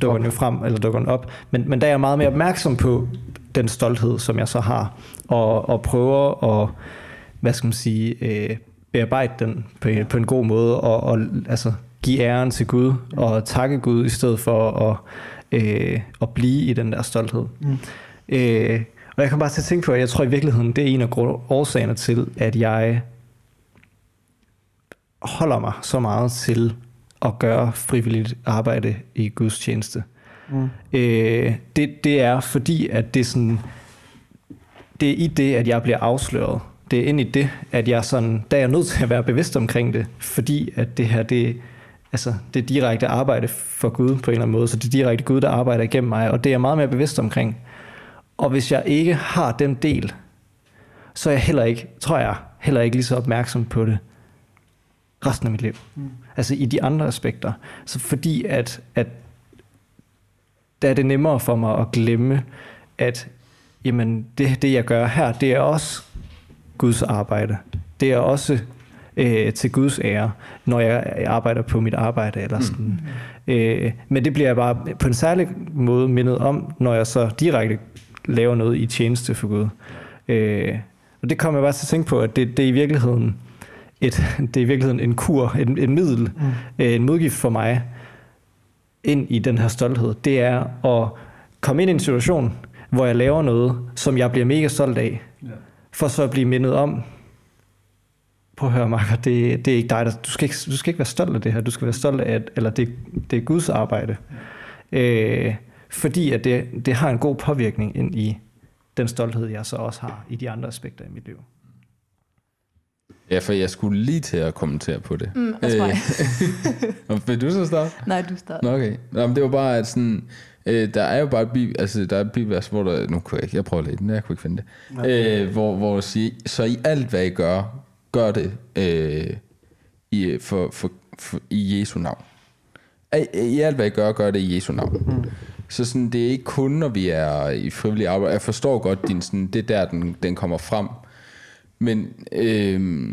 C: dukker den jo frem, eller dukker den op. Men, men der er jeg meget mere opmærksom på den stolthed, som jeg så har, og, og prøver at, hvad skal man sige, øh, bearbejde den på, en- på en god måde, og, og altså, give æren til Gud, og takke Gud, i stedet for at, øh, at blive i den der stolthed. Mm. Øh, og jeg kan bare til at tænke på, at jeg tror i virkeligheden, det er en af årsagerne til, at jeg holder mig så meget til at gøre frivilligt arbejde i Guds tjeneste. Mm. Øh, det, det er fordi, at det er sådan, det er i det, at jeg bliver afsløret. Det er ind i det, at jeg sådan, der er jeg nødt til at være bevidst omkring det, fordi at det her, det, altså, det er direkte arbejde for Gud på en eller anden måde, så det er direkte Gud, der arbejder igennem mig, og det er jeg meget mere bevidst omkring. Og hvis jeg ikke har den del, så er jeg heller ikke, tror jeg, heller ikke lige så opmærksom på det resten af mit liv. Mm. Altså i de andre aspekter. Så fordi at, at der er det nemmere for mig at glemme, at jamen, det, det jeg gør her, det er også Guds arbejde. Det er også øh, til Guds ære, når jeg arbejder på mit arbejde. Eller sådan. Mm. Øh, men det bliver jeg bare på en særlig måde mindet om, når jeg så direkte laver noget i tjeneste for Gud. Øh, og det kommer jeg bare til at tænke på, at det, det er i virkeligheden et, det er i virkeligheden en kur, en, en middel, mm. øh, en modgift for mig ind i den her stolthed. Det er at komme ind i en situation, hvor jeg laver noget, som jeg bliver mega stolt af, ja. for så at blive mindet om, prøv at høre, Marker, det, det er ikke dig, der, du, skal ikke, du skal ikke være stolt af det her, du skal være stolt af, at, eller det, det er Guds arbejde. Øh, fordi at det, det har en god påvirkning ind i den stolthed, jeg så også har i de andre aspekter i mit liv.
A: Ja, for jeg skulle lige til at kommentere på det.
F: Mm, også mig.
A: Øh, Vil du så starte?
F: Nej, du starter.
A: Nå, okay. Nå, men det var bare, at sådan, øh, der er jo bare et bi, altså, der er et bibelvers, hvor der, nu kunne jeg ikke, jeg prøver lidt, men jeg kunne ikke finde det, øh, hvor, hvor siger, så i alt, hvad I gør, gør det øh, i, for, for, for, i Jesu navn. I, alt, hvad I gør, gør det i Jesu navn. Mm. Så sådan, det er ikke kun, når vi er i frivillig arbejde. Jeg forstår godt, din, sådan, det er der, den, den kommer frem. Men øh,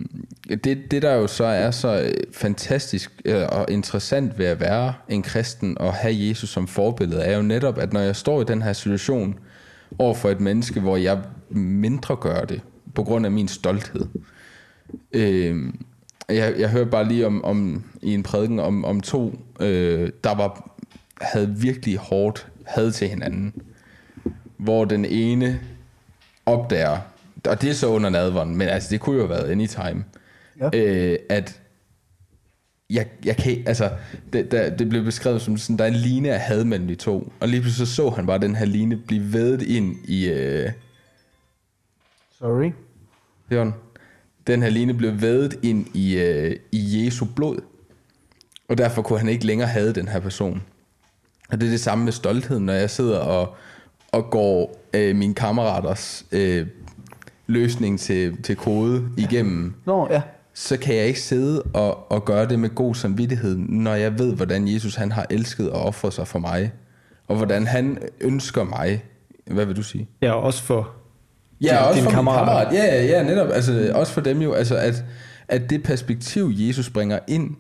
A: det, det der jo så er så øh, fantastisk øh, og interessant ved at være en kristen og have Jesus som forbillede, er jo netop, at når jeg står i den her situation over for et menneske, hvor jeg mindre gør det, på grund af min stolthed. Øh, jeg, jeg hørte bare lige om, om i en prædiken om, om to, øh, der var, havde virkelig hårdt had til hinanden. Hvor den ene opdager, og det er så under nadvånden, men altså det kunne jo have været anytime,
B: Ja.
A: øh, at jeg, jeg kan altså, det, der, det blev beskrevet som sådan, der er en line af had mellem de to, og lige pludselig så, så han bare den her line blive vædet ind i, øh,
B: Sorry.
A: Jørgen, den her line blev vædet ind i, øh, i Jesu blod, og derfor kunne han ikke længere have den her person. Og det er det samme med stoltheden, når jeg sidder og, og går øh, mine kammeraters øh, løsning til, til kode igennem,
B: Nå, ja.
A: så kan jeg ikke sidde og, og gøre det med god samvittighed, når jeg ved, hvordan Jesus han har elsket og offret sig for mig, og hvordan han ønsker mig. Hvad vil du sige?
C: Ja, og også for
A: Ja,
C: Din-
A: også
C: dine
A: for
C: kammerater.
A: kammerat. Ja, ja, netop. Altså, også for dem jo, altså, at, at det perspektiv, Jesus bringer ind,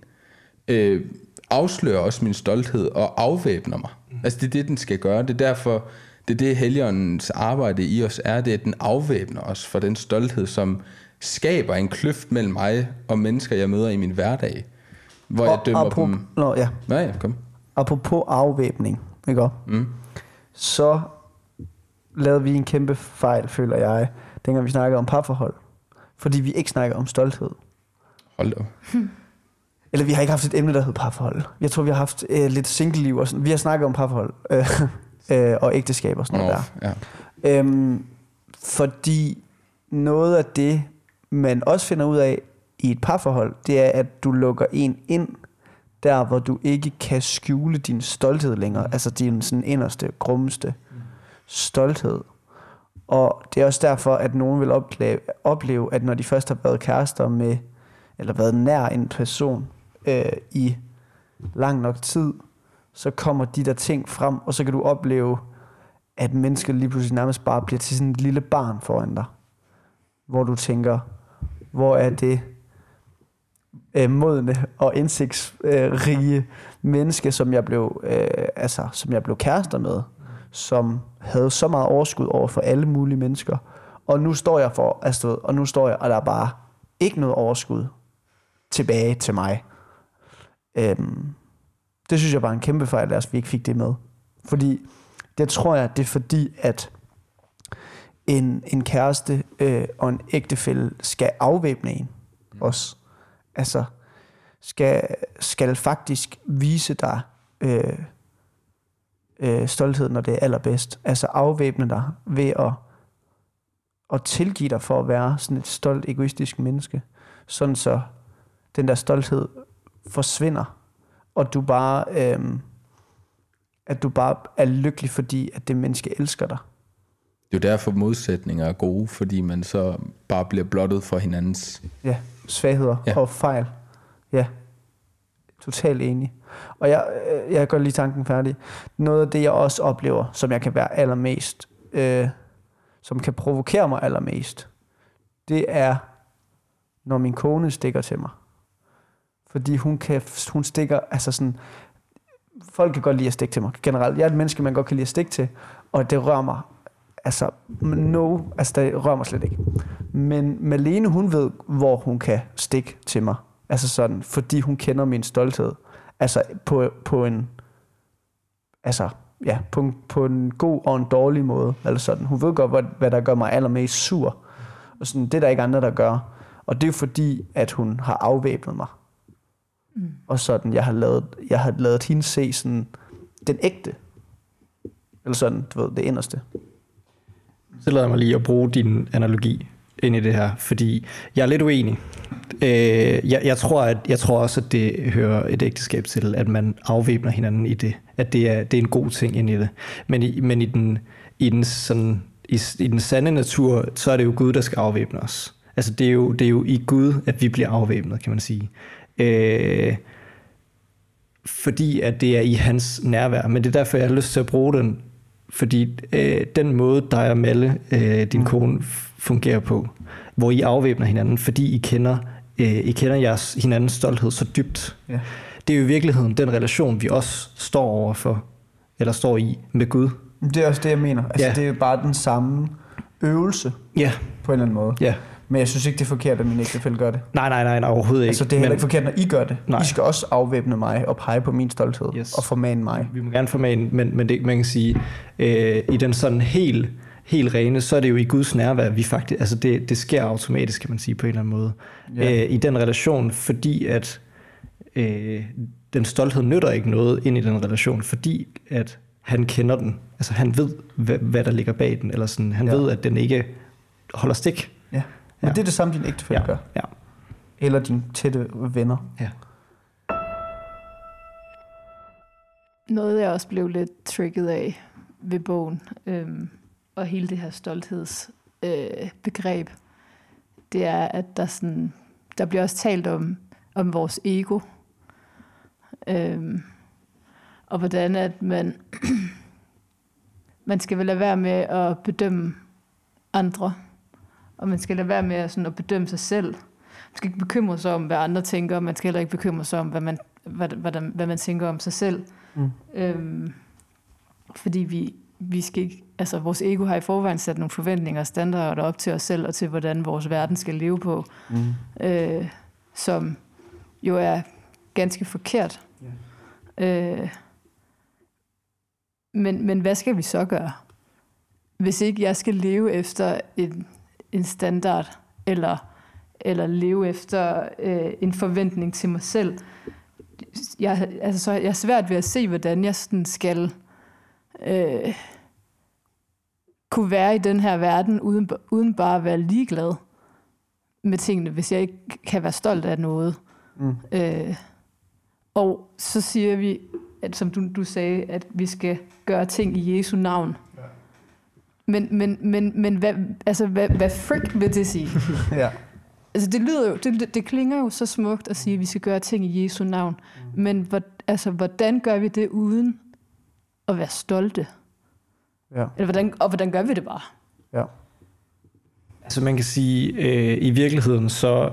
A: øh, afslører også min stolthed og afvæbner mig. Mm. Altså, det er det, den skal gøre. Det er derfor, det er det, Helligåndens arbejde i os er, det er, at den afvæbner os for den stolthed, som skaber en kløft mellem mig og mennesker, jeg møder i min hverdag. Hvor jeg dømmer
B: apropos,
A: dem...
B: Nå, ja.
A: Nej, kom.
B: Apropos afvæbning, ikke?
A: Mm.
B: Så lavede vi en kæmpe fejl, føler jeg, dengang vi snakkede om parforhold. Fordi vi ikke snakker om stolthed.
A: Hold da. op.
B: Eller vi har ikke haft et emne, der hedder parforhold. Jeg tror, vi har haft øh, lidt single-liv og sådan. Vi har snakket om parforhold øh, øh, og ægteskab og sådan noget der.
A: ja.
B: Øhm, fordi noget af det, man også finder ud af i et parforhold, det er, at du lukker en ind, der hvor du ikke kan skjule din stolthed længere. Altså din sådan inderste, grummeste stolthed. Og det er også derfor, at nogen vil opleve, opleve, at når de først har været kærester med, eller været nær en person øh, i lang nok tid, så kommer de der ting frem, og så kan du opleve, at mennesket lige pludselig nærmest bare bliver til sådan et lille barn foran dig. Hvor du tænker, hvor er det øh, modne og indsigtsrige øh, menneske, som jeg blev, øh, altså, som jeg blev kærester med, som havde så meget overskud over for alle mulige mennesker. Og nu står jeg for, altså, og nu står jeg, og der er bare ikke noget overskud tilbage til mig. Øhm, det synes jeg bare er en kæmpe fejl, at vi ikke fik det med. Fordi det tror jeg, det er fordi, at en, en kæreste øh, og en ægtefælle skal afvæbne en også. Altså, skal, skal faktisk vise dig øh, øh, stolthed, når det er allerbedst. Altså afvæbne dig ved at, at tilgive dig for at være sådan et stolt, egoistisk menneske. Sådan så den der stolthed forsvinder, og du bare, øh, at du bare er lykkelig, fordi at det menneske elsker dig.
A: Det er jo derfor modsætninger er gode, fordi man så bare bliver blottet for hinandens...
B: Ja, svagheder ja. Og fejl. Ja, totalt enig. Og jeg, øh, jeg gør lige tanken færdig. Noget af det, jeg også oplever, som jeg kan være allermest, øh, som kan provokere mig allermest, det er, når min kone stikker til mig. Fordi hun, kan, hun stikker, altså sådan, folk kan godt lide at stikke til mig generelt. Jeg er et menneske, man godt kan lide at stikke til, og det rører mig, altså, no, altså det rører mig slet ikke. Men Malene, hun ved, hvor hun kan stikke til mig. Altså sådan, fordi hun kender min stolthed. Altså på, på en, altså, ja, på en, på en god og en dårlig måde. Eller sådan. Hun ved godt, hvad, hvad der gør mig allermest sur. Og sådan, det er der ikke andre, der gør. Og det er fordi, at hun har afvæbnet mig. Mm. Og sådan, jeg har lavet, jeg har lavet hende se sådan, den ægte. Eller sådan, du ved, det inderste.
C: Så lader jeg mig lige at bruge din analogi ind i det her, fordi jeg er lidt uenig. Øh, jeg, jeg, tror, at, jeg tror også, at det hører et ægteskab til, at man afvæbner hinanden i det. At det er, det er en god ting ind i det. Men i, men i den, i den, sådan, i, i den sande natur, så er det jo Gud, der skal afvæbne os. Altså det er jo, det er jo i Gud, at vi bliver afvæbnet, kan man sige. Øh, fordi at det er i hans nærvær. Men det er derfor, jeg har lyst til at bruge den. Fordi øh, den måde, dig og Malle, øh, din kone, f- fungerer på, hvor I afvæbner hinanden, fordi I kender, øh, I kender jeres hinandens stolthed så dybt.
B: Ja.
C: Det er jo i virkeligheden den relation, vi også står overfor, eller står i med Gud.
B: Det er også det, jeg mener. Altså,
C: Ja.
B: Det er jo bare den samme øvelse,
C: Ja,
B: på en eller anden måde.
C: ja.
B: Men jeg synes ikke, det er forkert, at min ægtefælle gør det.
C: Nej, nej, nej, nej overhovedet ikke.
B: Altså, det er heller
C: Men
B: ikke forkert, når I gør det.
C: Nej.
B: I skal også afvæbne mig og pege på min stolthed
C: Yes.
B: og formane mig.
C: Vi må gerne formane, men, men det, man kan sige, øh, i den sådan helt, helt rene, så er det jo i Guds nærvær, vi faktisk, altså det, det sker automatisk, kan man sige på en eller anden måde.
B: Ja.
C: Øh, I den relation, fordi at øh, den stolthed nytter ikke noget ind i den relation, fordi at han kender den. Altså han ved, hvad, hvad der ligger bag den, eller sådan, han
B: Ja.
C: ved, at den ikke holder stik.
B: Ja. Men
C: Ja.
B: det er det samme, din ægtefælle
C: Ja,
B: gør.
C: ja,
B: Eller dine tætte venner.
C: ja.
F: Noget, jeg også blev lidt trigget af ved bogen, øhm, og hele det her stolthedsbegreb, øh, det er, at der, sådan, der bliver også talt om, om vores ego. Øhm, og hvordan at man, man skal vel lade være med at bedømme andre, og man skal lade være med at, sådan, at bedømme sig selv. Man skal ikke bekymre sig om, hvad andre tænker, og man skal heller ikke bekymre sig om, hvad man, hvad, hvad, hvad man tænker om sig selv.
B: Mm.
F: Øhm, fordi vi, vi skal ikke, altså vores ego har i forvejen sat nogle forventninger og standarder op til os selv, og til hvordan vores verden skal leve på,
B: Mm.
F: øh, som jo er ganske forkert. Øh, men, men hvad skal vi så gøre? Hvis ikke jeg skal leve efter en, en standard, eller eller leve efter øh, en forventning til mig selv. Jeg, altså, så jeg er svært ved at se, hvordan jeg sådan skal øh, kunne være i den her verden, uden, uden bare at være ligeglad med tingene, hvis jeg ikke kan være stolt af noget.
B: Mm.
F: Øh, og så siger vi, at som du, du sagde, at vi skal gøre ting i Jesu navn. Men, men, men, men hvad, altså, hvad, hvad frick vil det sige?
B: ja.
F: Altså, det lyder jo, det, det- klinger jo så smukt at sige, at vi skal gøre ting i Jesu navn. Men hvor, altså, hvordan gør vi det uden at være stolte?
B: Ja.
F: Eller hvordan, og hvordan gør vi det bare?
B: Ja.
C: Altså man kan sige, øh, i virkeligheden, så,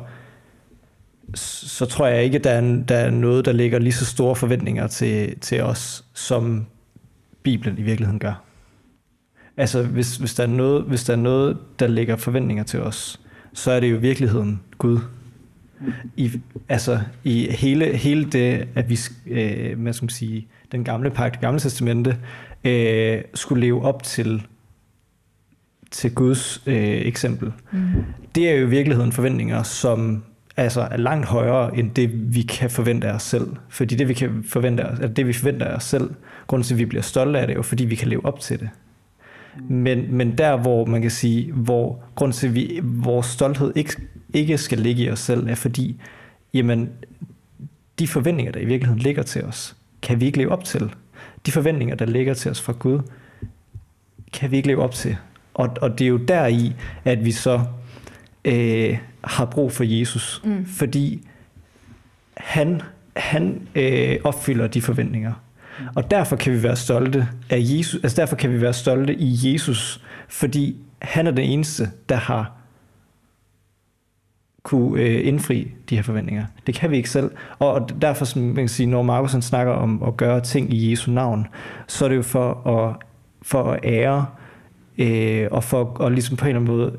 C: så tror jeg ikke, at der er, der er noget, der ligger lige så store forventninger til, til os, som Bibelen i virkeligheden gør. Altså hvis, hvis, der er noget, hvis der er noget, der lægger forventninger til os, så er det jo virkeligheden Gud. I, altså i hele, hele det, at vi, øh, man skal sige, den gamle pagt, det gamle testamente, øh, skulle leve op til til Guds øh, eksempel. Mm. Det er jo i virkeligheden forventninger, som altså er langt højere end det, vi kan forvente af os selv. Fordi det, vi kan forvente af, altså det, vi forventer af os selv, grunden til, at vi bliver stolte af det, er jo, fordi vi kan leve op til det. Men, men der, hvor man kan sige, hvor grund til, at vi, vores stolthed ikke, ikke skal ligge i os selv, er fordi, jamen, de forventninger, der i virkeligheden ligger til os, kan vi ikke leve op til. De forventninger, der ligger til os fra Gud, kan vi ikke leve op til. Og, og det er jo deri, at vi så øh, har brug for Jesus. Mm. Fordi han, han øh, opfylder de forventninger. Og derfor kan vi være stolte af Jesus, altså derfor kan vi være stolte i Jesus, fordi han er den eneste, der har kunne øh, indfri de her forventninger. Det kan vi ikke selv. Og og derfor, som man kan sige, når Markus snakker om at gøre ting i Jesu navn, så er det jo for at, for at ære, øh, og for at ligesom på en eller anden måde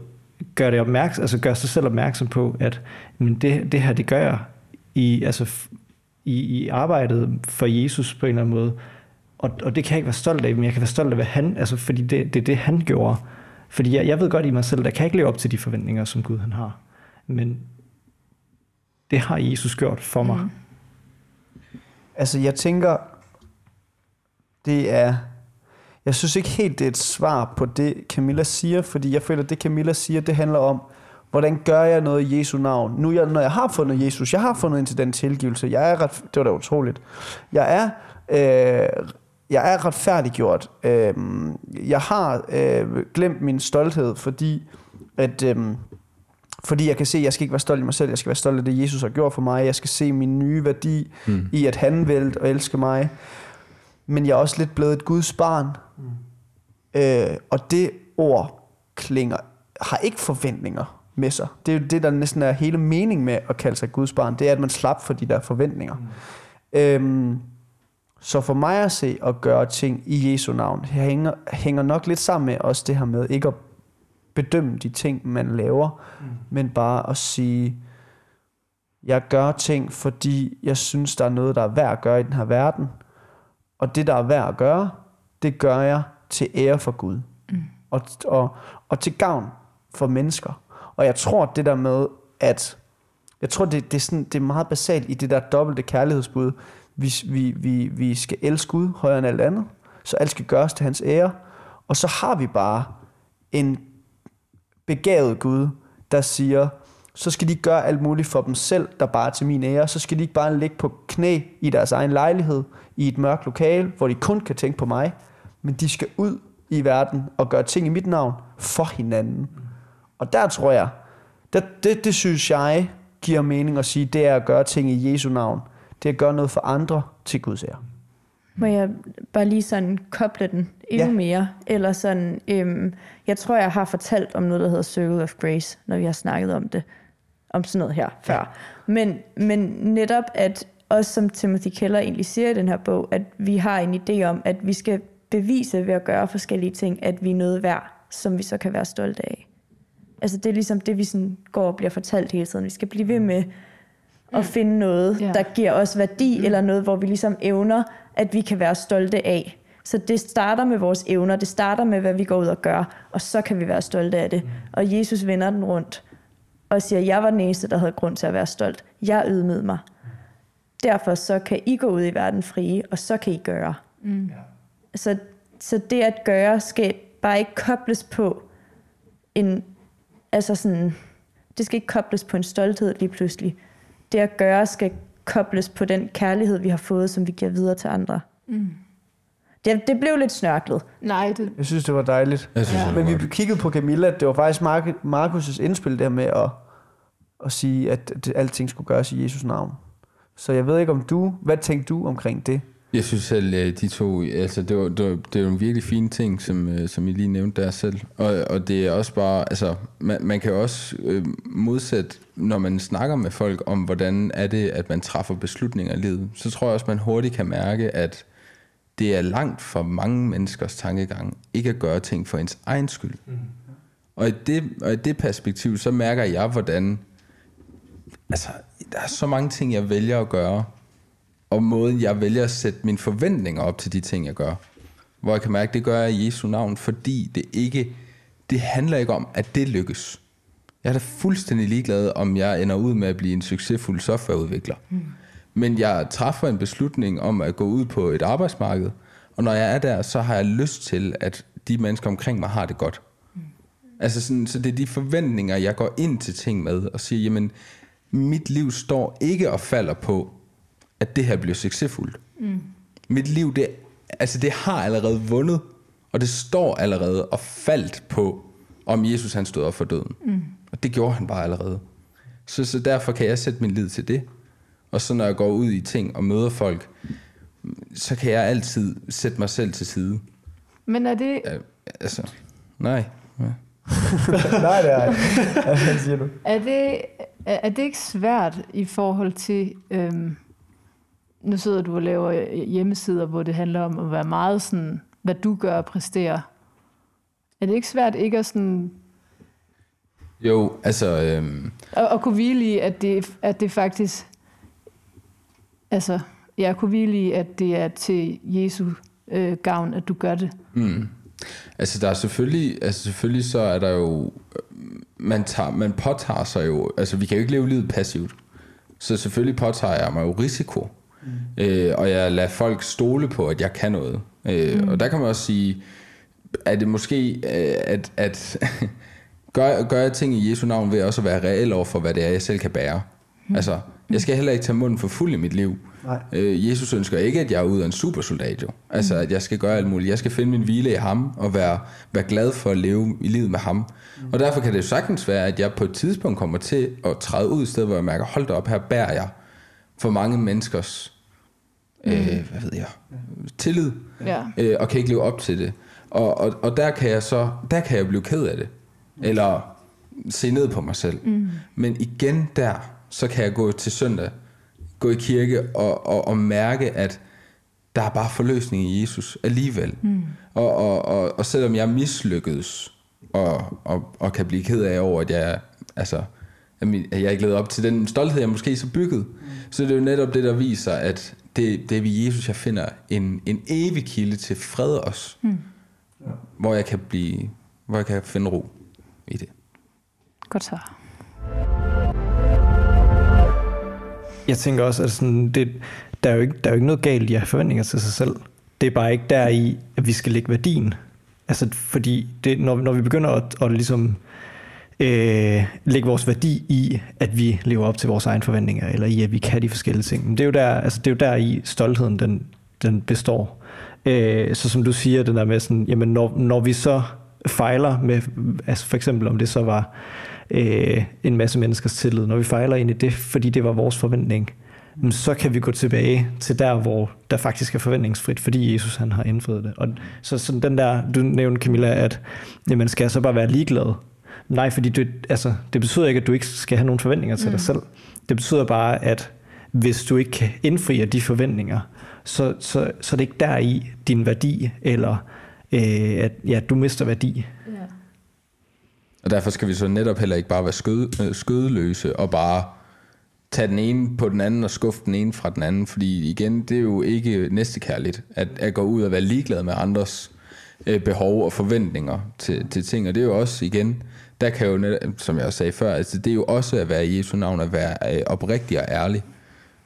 C: gøre, det opmærksom, altså gøre sig selv opmærksom på, at men det, det her, det gør jeg i, altså, i, i arbejdet for Jesus på en eller anden måde. Og, og det kan jeg ikke være stolt af, men jeg kan være stolt af, hvad han, altså, fordi det, det er det, han gjorde. Fordi jeg, jeg ved godt i mig selv, der kan jeg ikke leve op til de forventninger, som Gud han har. Men det har Jesus gjort for mig. Mm.
B: Altså, jeg tænker, det er... Jeg synes ikke helt, det er et svar på det, Camilla siger, fordi jeg føler, at det, Camilla siger, det handler om, hvordan gør jeg noget i Jesu navn? Nu, jeg, når jeg har fundet Jesus, jeg har fundet ind til den tilgivelse, jeg er ret, det var da utroligt. Jeg er, øh, jeg er retfærdiggjort. Øh, jeg har øh, glemt min stolthed, fordi at... Øh, fordi jeg kan se, at jeg skal ikke være stolt i mig selv, jeg skal være stolt af det, Jesus har gjort for mig. Jeg skal se min nye værdi mm. i, at han vil og elsker mig. Men jeg er også lidt blevet et Guds barn. Mm. Øh, og det ord klinger, har ikke forventninger med sig. Det er jo det, der næsten er hele mening med at kalde sig Guds barn. Det er, at man slap for de der forventninger. Mm. Øhm, så for mig at se at gøre ting i Jesu navn, hænger, hænger nok lidt sammen med også det her med ikke at bedømme de ting, man laver, mm. men bare at sige, jeg gør ting, fordi jeg synes, der er noget, der er værd at gøre i den her verden. Og det, der er værd at gøre, det gør jeg til ære for Gud. Mm. Og, og, og til gavn for mennesker. Og jeg tror, det der med, at jeg tror, det, det, er, sådan, det er meget basalt i det der dobbelte kærlighedsbud. Vi, vi, vi, vi skal elske Gud højere end alt andet, så alt skal gøres til hans ære. Og så har vi bare en begavet Gud, der siger, så skal de gøre alt muligt for dem selv, der bare er til min ære. Så skal de ikke bare ligge på knæ i deres egen lejlighed, i et mørkt lokale, hvor de kun kan tænke på mig, men de skal ud i verden og gøre ting i mit navn for hinanden. Og der tror jeg, det, det, det synes jeg giver mening at sige, det er at gøre ting i Jesu navn. Det er at gøre noget for andre til Guds ære.
D: Må jeg bare lige sådan koble den endnu
B: Ja.
D: mere? Eller sådan, øhm, jeg tror, jeg har fortalt om noget, der hedder Circle of Grace, når vi har snakket om det, om sådan noget her før. Ja. Men, men netop, at også som Timothy Keller egentlig siger i den her bog, at vi har en idé om, at vi skal bevise ved at gøre forskellige ting, at vi er noget værd, som vi så kan være stolte af. Altså det er ligesom det, vi sådan går og bliver fortalt hele tiden. Vi skal blive ved med at finde noget,
F: ja.
D: der giver os værdi, mm. eller noget, hvor vi ligesom evner, at vi kan være stolte af. Så det starter med vores evner, det starter med, hvad vi går ud og gør, og så kan vi være stolte af det. Mm. Og Jesus vender den rundt og siger, at jeg var den eneste, der havde grund til at være stolt. Jeg ydmygede mig. Derfor så kan I gå ud i verden frie, og så kan I gøre. Mm. Så, så det at gøre skal bare ikke kobles på en, altså sådan, det skal ikke kobles på en stolthed lige pludselig. Det at gøre skal kobles på den kærlighed, vi har fået, som vi giver videre til andre. Mm. Det, det blev lidt snørklet.
F: Nej, det,
B: Jeg synes, det var dejligt.
A: Jeg synes,
F: Ja.
A: ja.
B: Men
A: det
B: vi kiggede på Camilla, det var faktisk Mark- Markus' indspil der med at, at sige, at det, alting skulle gøres i Jesus navn. Så jeg ved ikke om du, hvad tænkte du omkring det?
A: Jeg synes selv, øh, de to, altså det, var, det, var, det er jo en virkelig fine ting, som, øh, som I lige nævnte der selv. Og, og det er også bare, altså man, man kan jo også øh, modsætte, når man snakker med folk om, hvordan er det, at man træffer beslutninger i livet, så tror jeg også, man hurtigt kan mærke, at det er langt for mange menneskers tankegang, ikke at gøre ting for ens egen skyld. Mm. Og, i det, og i det perspektiv, så mærker jeg, hvordan, altså der er så mange ting, jeg vælger at gøre, og måden, jeg vælger at sætte mine forventninger op til de ting, jeg gør. Hvor jeg kan mærke, det gør jeg i Jesu navn, fordi det ikke, det handler ikke om, at det lykkes. Jeg er da fuldstændig ligeglad, om jeg ender ud med at blive en succesfuld softwareudvikler. Mm. Men jeg træffer en beslutning om at gå ud på et arbejdsmarked, og når jeg er der, så har jeg lyst til, at de mennesker omkring mig har det godt. Mm. Altså sådan, så det er de forventninger, jeg går ind til ting med, og siger, jamen, mit liv står ikke og falder på, at det her bliver succesfuldt. Mm. Mit liv, det, altså det har allerede vundet, og det står allerede og faldt på, om Jesus han stod op for døden. Mm. Og det gjorde han bare allerede. Så, så derfor kan jeg sætte min lid til det. Og så når jeg går ud i ting og møder folk, så kan jeg altid sætte mig selv til side.
F: men er det,
A: Ja, altså, nej. Ja.
B: Nej, det er ikke. Hvad siger du?
F: er, det, er, er det ikke svært i forhold til... Øhm, nu sidder du og laver hjemmesider, hvor det handler om at være meget sådan, hvad du gør og præstere. Er det ikke svært ikke at, sådan,
A: Jo, altså, øhm,
F: at, at kunne hvile i, at det, at det faktisk... Altså, jeg kunne hvile i, at det er til Jesu øh, gavn, at du gør det.
A: Mm. Altså der er selvfølgelig, altså selvfølgelig så er der jo, man, tager, man påtager sig jo, altså vi kan jo ikke leve livet passivt. Så selvfølgelig påtager jeg mig jo risiko. Mm. Øh, og jeg lader folk stole på, at jeg kan noget. Øh, mm. Og der kan man også sige, at det måske, øh, at, at gør, gør jeg ting i Jesu navn ved også at være reel over for, hvad det er, jeg selv kan bære. Mm. Altså, jeg skal heller ikke tage munden for fuld i mit liv.
B: Nej.
A: Øh, Jesus ønsker ikke, at jeg er ud af en supersoldat jo. Altså, at jeg skal gøre alt muligt. Jeg skal finde min hvile i ham, og være, være glad for at leve i livet med ham. Og derfor kan det jo sagtens være, at jeg på et tidspunkt kommer til at træde ud et sted, hvor jeg mærker, hold da op, her bærer jeg for mange menneskers, øh, hvad ved jeg, tillid,
F: Ja.
A: øh, og kan ikke leve op til det. Og, og, og der kan jeg så, der kan jeg blive ked af det. Eller se ned på mig selv. Mm. Men igen der, så kan jeg gå til søndag, gå i kirke og, og, og mærke, at der er bare forløsning i Jesus alligevel. Mm. Og, og, og, og selvom jeg mislykkedes, og, og, og kan blive ked af over, at jeg, altså, at jeg ikke levede op til den stolthed, jeg måske så byggede, mm. så det er jo netop det, der viser, at det, det er ved Jesus, jeg finder en, en evig kilde til fred også. Mm. Hvor jeg kan blive, hvor jeg kan finde ro i det.
F: Godt så.
C: Jeg tænker også, at sådan, det, der, er jo ikke, der er jo ikke noget galt i at have forventninger til sig selv. Det er bare ikke der i, at vi skal lægge værdien. Altså, fordi det, når, når vi begynder at, at ligesom, øh, lægge vores værdi i, at vi lever op til vores egne forventninger, eller i, at vi kan de forskellige ting. Men det er jo der, altså, det er jo der i stoltheden, den, den består. Øh, så som du siger, den der med sådan, jamen når, når vi så fejler med, altså for eksempel om det så var øh, en masse menneskers tillid, når vi fejler ind i det, fordi det var vores forventning, mm. så kan vi gå tilbage til der, hvor der faktisk er forventningsfrit, fordi Jesus han har indfriet det. Og så sådan den der, du nævnte Camilla, at jamen, skal jeg så bare være ligeglad? Nej, fordi du, altså, det betyder ikke, at du ikke skal have nogen forventninger til mm. dig selv. Det betyder bare, at hvis du ikke kan indfri de forventninger, så, så, så er det ikke der i din værdi, eller øh, at ja, du mister værdi.
F: Ja.
A: Og derfor skal vi så netop heller ikke bare være skød, øh, skødeløse og bare tage den ene på den anden og skuffe den ene fra den anden. Fordi igen, det er jo ikke næstekærligt at, at gå ud og være ligeglad med andres øh, behov og forventninger til, til ting. Og det er jo også igen der kan jo, net- som jeg også sagde før, altså det er jo også at være i Jesu navn, at være øh, oprigtig og ærlig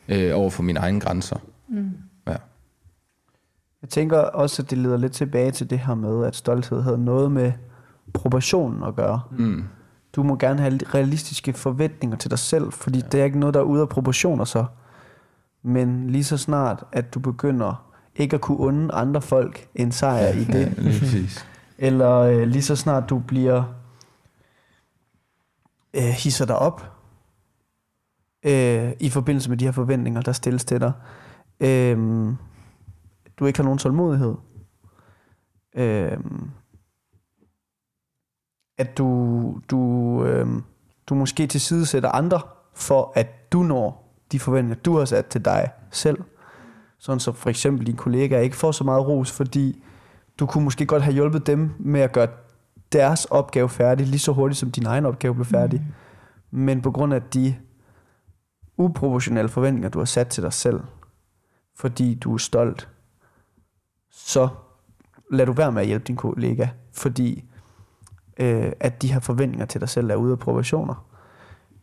A: øh, over for mine egne grænser. Mm. Ja.
B: Jeg tænker også, at det leder lidt tilbage til det her med, at stolthed havde noget med proportionen at gøre.
A: Mm.
B: Du må gerne have realistiske forventninger til dig selv, fordi ja. det er ikke noget, der er ude af proportioner så. Men lige så snart, at du begynder ikke at kunne unde andre folk en sejr i det,
A: Ja,
B: eller øh, lige så snart du bliver øh, hisser dig op øh, i forbindelse med de her forventninger, der stilles til dig. Øh, du ikke har nogen tålmodighed. Øh, at du, du, øh, du måske tilsidesætter andre for, at du når de forventninger, du har sat til dig selv. Sådan så for eksempel din kollega ikke får så meget ros, fordi du kunne måske godt have hjulpet dem med at gøre deres opgave færdig, lige så hurtigt som din egen opgave blev færdig. Mm. Men på grund af de uproportionelle forventninger, du har sat til dig selv, fordi du er stolt, så lad du være med at hjælpe din kollega, fordi øh, at de her forventninger til dig selv er ude af proportioner.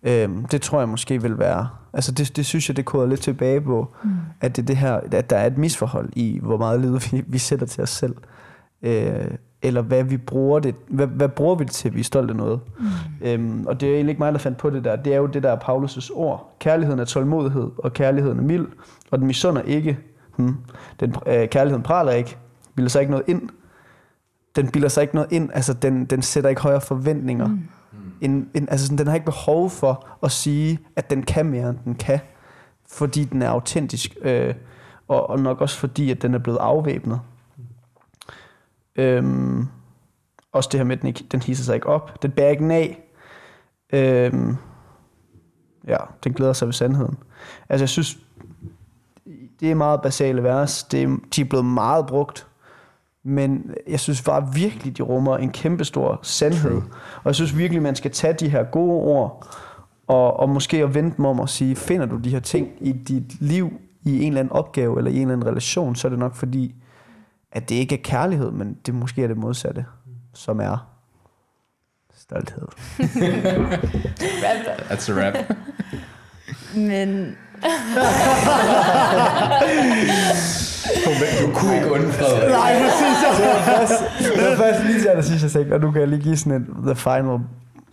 B: Øh, det tror jeg måske vil være, altså det, det synes jeg, det koder lidt tilbage på, mm. at det, det her, at der er et misforhold i, hvor meget lid vi, vi sætter til os selv. Øh, eller hvad vi bruger det, hvad, hvad bruger vi det til, vi er stolte af noget. Mm. Øhm, og det er egentlig ikke mig, der fandt på det der. Det er jo det der Paulus' ord. Kærligheden er tålmodighed, og kærligheden er mild, og den misunder ikke. Hmm. Den, øh, kærligheden praler ikke, bilder sig ikke noget ind. Den bilder sig ikke noget ind, altså den, den sætter ikke højere forventninger. Mm. End, end, altså sådan, den har ikke behov for at sige, at den kan mere, end den kan. Fordi den er autentisk, øh, og, og nok også fordi, at den er blevet afvæbnet. Øhm, også det her med, at den, ikke, den hisser sig ikke op. Den bærer ikke af. Øhm, ja, den glæder sig ved sandheden. Altså jeg synes, det er meget basale vers. Det er, de er blevet meget brugt. Men jeg synes bare virkelig, de rummer en kæmpestor sandhed. Og jeg synes virkelig, man skal tage de her gode ord, og, og måske at vente dem om og sige, finder du de her ting i dit liv, i en eller anden opgave, eller i en eller anden relation, så er det nok fordi, at det ikke er kærlighed, men det måske er det modsatte, som er stolthed.
A: That's a rap.
D: Men
A: Du kunne ikke undfrede.
B: Nej, præcis. Det var først, det var først lige til allersidst, jeg tænkte, og nu kan jeg lige give sådan en the final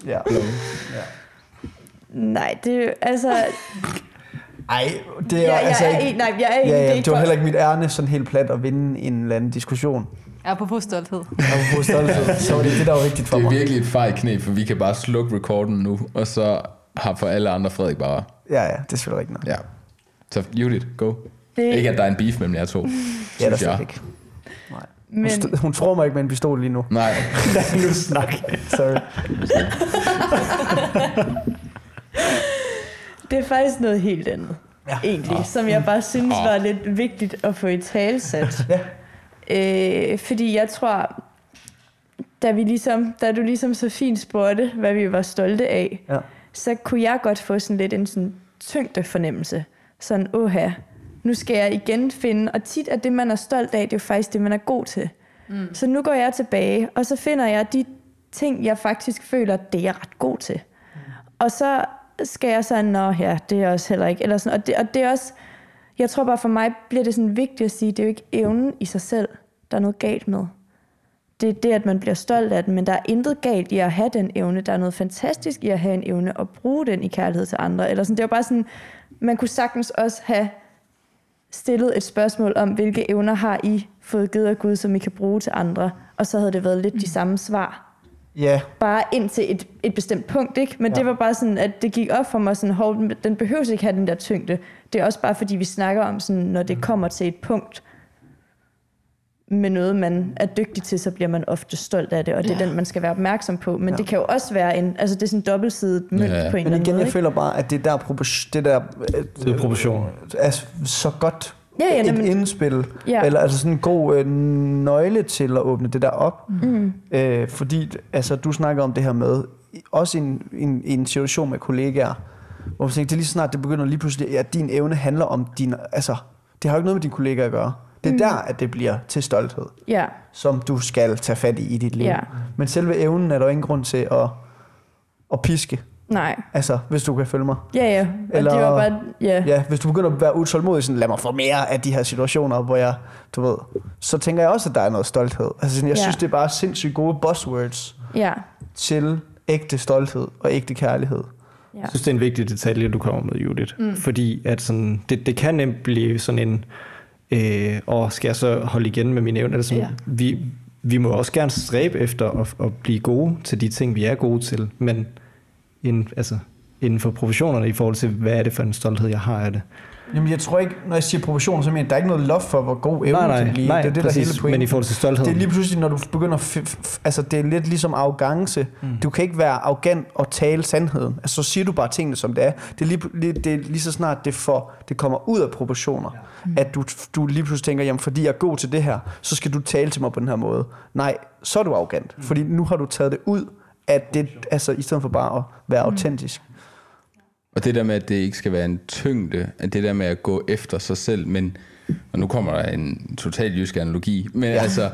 B: ja.
D: nej, det er jo- altså...
B: Ej, det er jo
D: Jeg,
B: altså
D: er
B: ikke...
D: nej, jeg er ikke,
B: Ja,
D: det
B: ja,
D: ikke
B: det var heller ikke mit ærne sådan helt plat at vinde en eller anden diskussion.
F: Apropos stolthed.
B: På stolthed, så var det det, der var vigtigt for
A: Det er
B: mig.
A: virkelig et fejl knæ, for vi kan bare slukke recorden nu, og så har for alle andre Frederik bare...
B: Ja, ja, det er selvfølgelig rigtigt nok.
A: Ja. Så Judith, go.
D: Det-
A: Ikke at der er en beef mellem jer to.
B: Ja, der
A: jeg.
B: ikke. Nej. Hun,
D: Men,
B: st- hun tror mig ikke med en pistol lige nu.
A: Nej,
B: Lad nu snak. Sorry.
D: det er faktisk noget helt andet,
B: Ja.
D: egentlig, som jeg bare synes var lidt vigtigt at få i talsat.
B: Ja.
D: Øh, fordi jeg tror, da, vi ligesom, da du ligesom så fint spurgte, hvad vi var stolte af,
B: Ja.
D: så kunne jeg godt få sådan lidt en sådan tyngde fornemmelse. Sådan, åha, nu skal jeg igen finde, og tit er det, man er stolt af, det er jo faktisk det, man er god til. Mm. Så nu går jeg tilbage, og så finder jeg de ting, jeg faktisk føler, det er jeg ret god til. Mm. Og så skal jeg sådan, nå ja, det er også heller ikke, eller sådan, og det, og det er også, jeg tror bare for mig bliver det sådan vigtigt at sige, det er jo ikke evnen i sig selv, der er noget galt med. Det er det, at man bliver stolt af den, men der er intet galt i at have den evne. Der er noget fantastisk i at have en evne og bruge den i kærlighed til andre. Eller sådan, det var bare sådan, man kunne sagtens også have stillet et spørgsmål om, hvilke evner har I fået givet af Gud, som I kan bruge til andre? Og så havde det været lidt de samme svar.
B: Ja,
D: Bare ind til et, et bestemt punkt, ikke? Men
B: Ja.
D: det var bare sådan, at det gik op for mig sådan, hold, den behøver ikke have den der tyngde. Det er også bare fordi, vi snakker om sådan, når det kommer til et punkt, med noget, man er dygtig til, så bliver man ofte stolt af det, og det er
F: Ja.
D: den, man skal være opmærksom på. Men
B: Ja.
D: det kan jo også være en, altså det er sådan en dobbeltsidet mønt
A: Ja.
D: på en eller
B: men
D: anden
B: igen,
D: måde.
B: jeg
D: ikke?
B: føler bare, at det der, det der
C: Det er proportion.
B: er så godt
D: Ja, ja,
B: et
D: men-
B: indspil,
D: Ja.
B: eller altså sådan en god øh, nøgle til at åbne det der op.
D: Mm.
B: Øh, fordi altså, du snakker om det her med, også i en, en, en situation med kollegaer, hvor man tænker, det er lige så snart det begynder lige pludselig, at din evne handler om din, altså, det har jo ikke noget med dine kollegaer at gøre. Det er mm. der, at det bliver til stolthed,
D: Ja,
B: som du skal tage fat i i dit liv.
D: Ja.
B: Men selve evnen er der ingen grund til at at piske.
D: Nej.
B: Altså, hvis du kan følge mig.
D: Ja, ja.
B: Eller-
D: det var bare... Ja.
B: Ja, hvis du begynder at være utålmodig, sådan, lad mig få mere af de her situationer, hvor jeg, du ved, så tænker jeg også, at der er noget stolthed. Altså, sådan, jeg
D: Ja.
B: synes, det er bare sindssygt gode buzzwords
D: Ja.
B: til ægte stolthed og ægte kærlighed.
D: ja.
C: Jeg synes, det er en vigtig detalje, du kommer med, Judith. Mm. Fordi at sådan, det, det kan nemt blive sådan en, øh, og skal jeg så holde igen med mine evner? Sådan,
F: Ja.
C: vi, vi må også gerne stræbe efter at, at blive gode til de ting, vi er gode til, men inden, altså, inden for professionerne i forhold til, hvad er det for en stolthed, jeg har af det.
B: Jamen, jeg tror ikke, når jeg siger proportioner, så mener jeg, der er ikke noget loft for, hvor god evne
C: nej,
B: kan
C: nej,
B: blive.
C: nej,
B: det er det,
C: præcis,
B: der er hele pointen.
C: men i forhold til stolthed.
B: Det er lige pludselig, når du begynder... F- f- altså, det er lidt ligesom arrogance. Mm. Du kan ikke være arrogant og tale sandheden. Altså, så siger du bare tingene, som det er. Det er lige, lige, det er lige så snart, det, får, det kommer ud af proportioner. Ja. At du, du lige pludselig tænker, jamen, fordi jeg er god til det her, så skal du tale til mig på den her måde. Nej, så er du arrogant. Mm. Fordi nu har du taget det ud, at det, altså, i stedet for bare at være autentisk.
A: Og det der med, at det ikke skal være en tyngde, at det der med at gå efter sig selv, men, og nu kommer der en total jysk analogi, men ja. altså,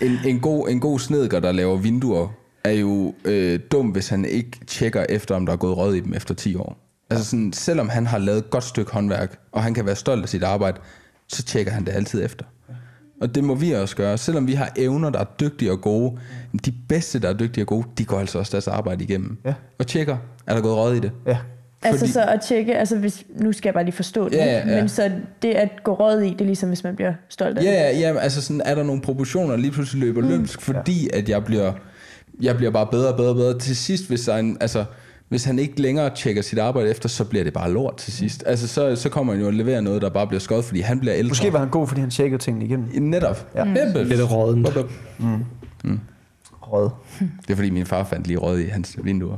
A: en, en, god, en god snedker, der laver vinduer, er jo øh, dum, hvis han ikke tjekker efter, om der er gået rød i dem efter 10 år. Altså sådan, selvom han har lavet et godt stykke håndværk, og han kan være stolt af sit arbejde, så tjekker han det altid efter. Og det må vi også gøre. Selvom vi har evner, der er dygtige og gode, de bedste, der er dygtige og gode, de går altså også deres arbejde igennem.
B: Ja.
A: Og tjekker, er der gået rød i det?
B: Ja.
D: Altså
A: Fordi-
D: så at tjekke, altså hvis, nu skal jeg bare lige forstå det,
A: Ja,
D: ikke?
A: ja, ja.
D: men så det at gå råd i, det er ligesom hvis man bliver stolt af det.
A: Ja, ja, ja, altså sådan, er der nogle proportioner, lige pludselig løber mm. løbsk, fordi at jeg bliver, jeg bliver bare bedre og bedre og bedre. Til sidst, hvis, der er en, altså, hvis han ikke længere tjekker sit arbejde efter, så bliver det bare lort til sidst. Altså, så, så kommer han jo og leverer noget, der bare bliver skåret, fordi han bliver ældre.
B: Måske var han god, fordi han tjekkede tingene igennem.
A: Netop.
B: Ja.
A: Mm.
C: Lidt rådent.
B: Rød.
A: Det er fordi, min far fandt lige rød i hans vinduer.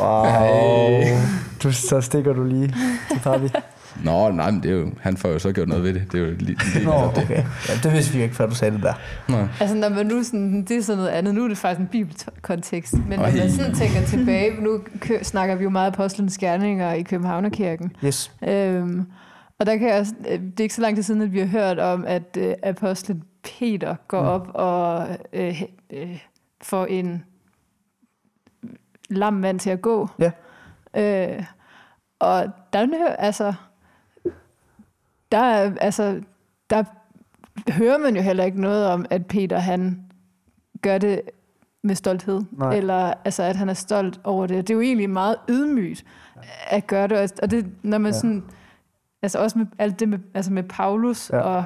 B: Wow. Du, så stikker du lige til papi.
A: Nå, nej, men det er jo, han får jo så gjort noget ved det. Det er jo lige, lige
B: Nå,
A: netop det.
B: okay. Ja, det vidste vi ikke, før du sagde det der.
A: Nå.
F: Altså, når man nu sådan, det er sådan noget andet. Nu er det faktisk en bibelkontekst. Men når
A: Ej.
F: man sådan tænker tilbage, nu kø- snakker vi jo meget apostlenes gerninger i Københavnerkirken.
B: Yes.
F: Øhm, og der kan jeg også, øh, det er ikke så lang tid siden, at vi har hørt om, at øh, apostlen Peter går
B: Mm.
F: op og øh, øh, får en lam mand til at gå.
B: Ja.
F: Øh, og der, er- altså, der, er- altså, der hører man jo heller ikke noget om, at Peter han gør det med stolthed.
B: Nej.
F: Eller altså, at han er stolt over det. Det er jo egentlig meget ydmygt at gøre det. Og det, når man
B: Ja.
F: sådan, altså også med alt det med, altså med Paulus
B: Ja.
F: og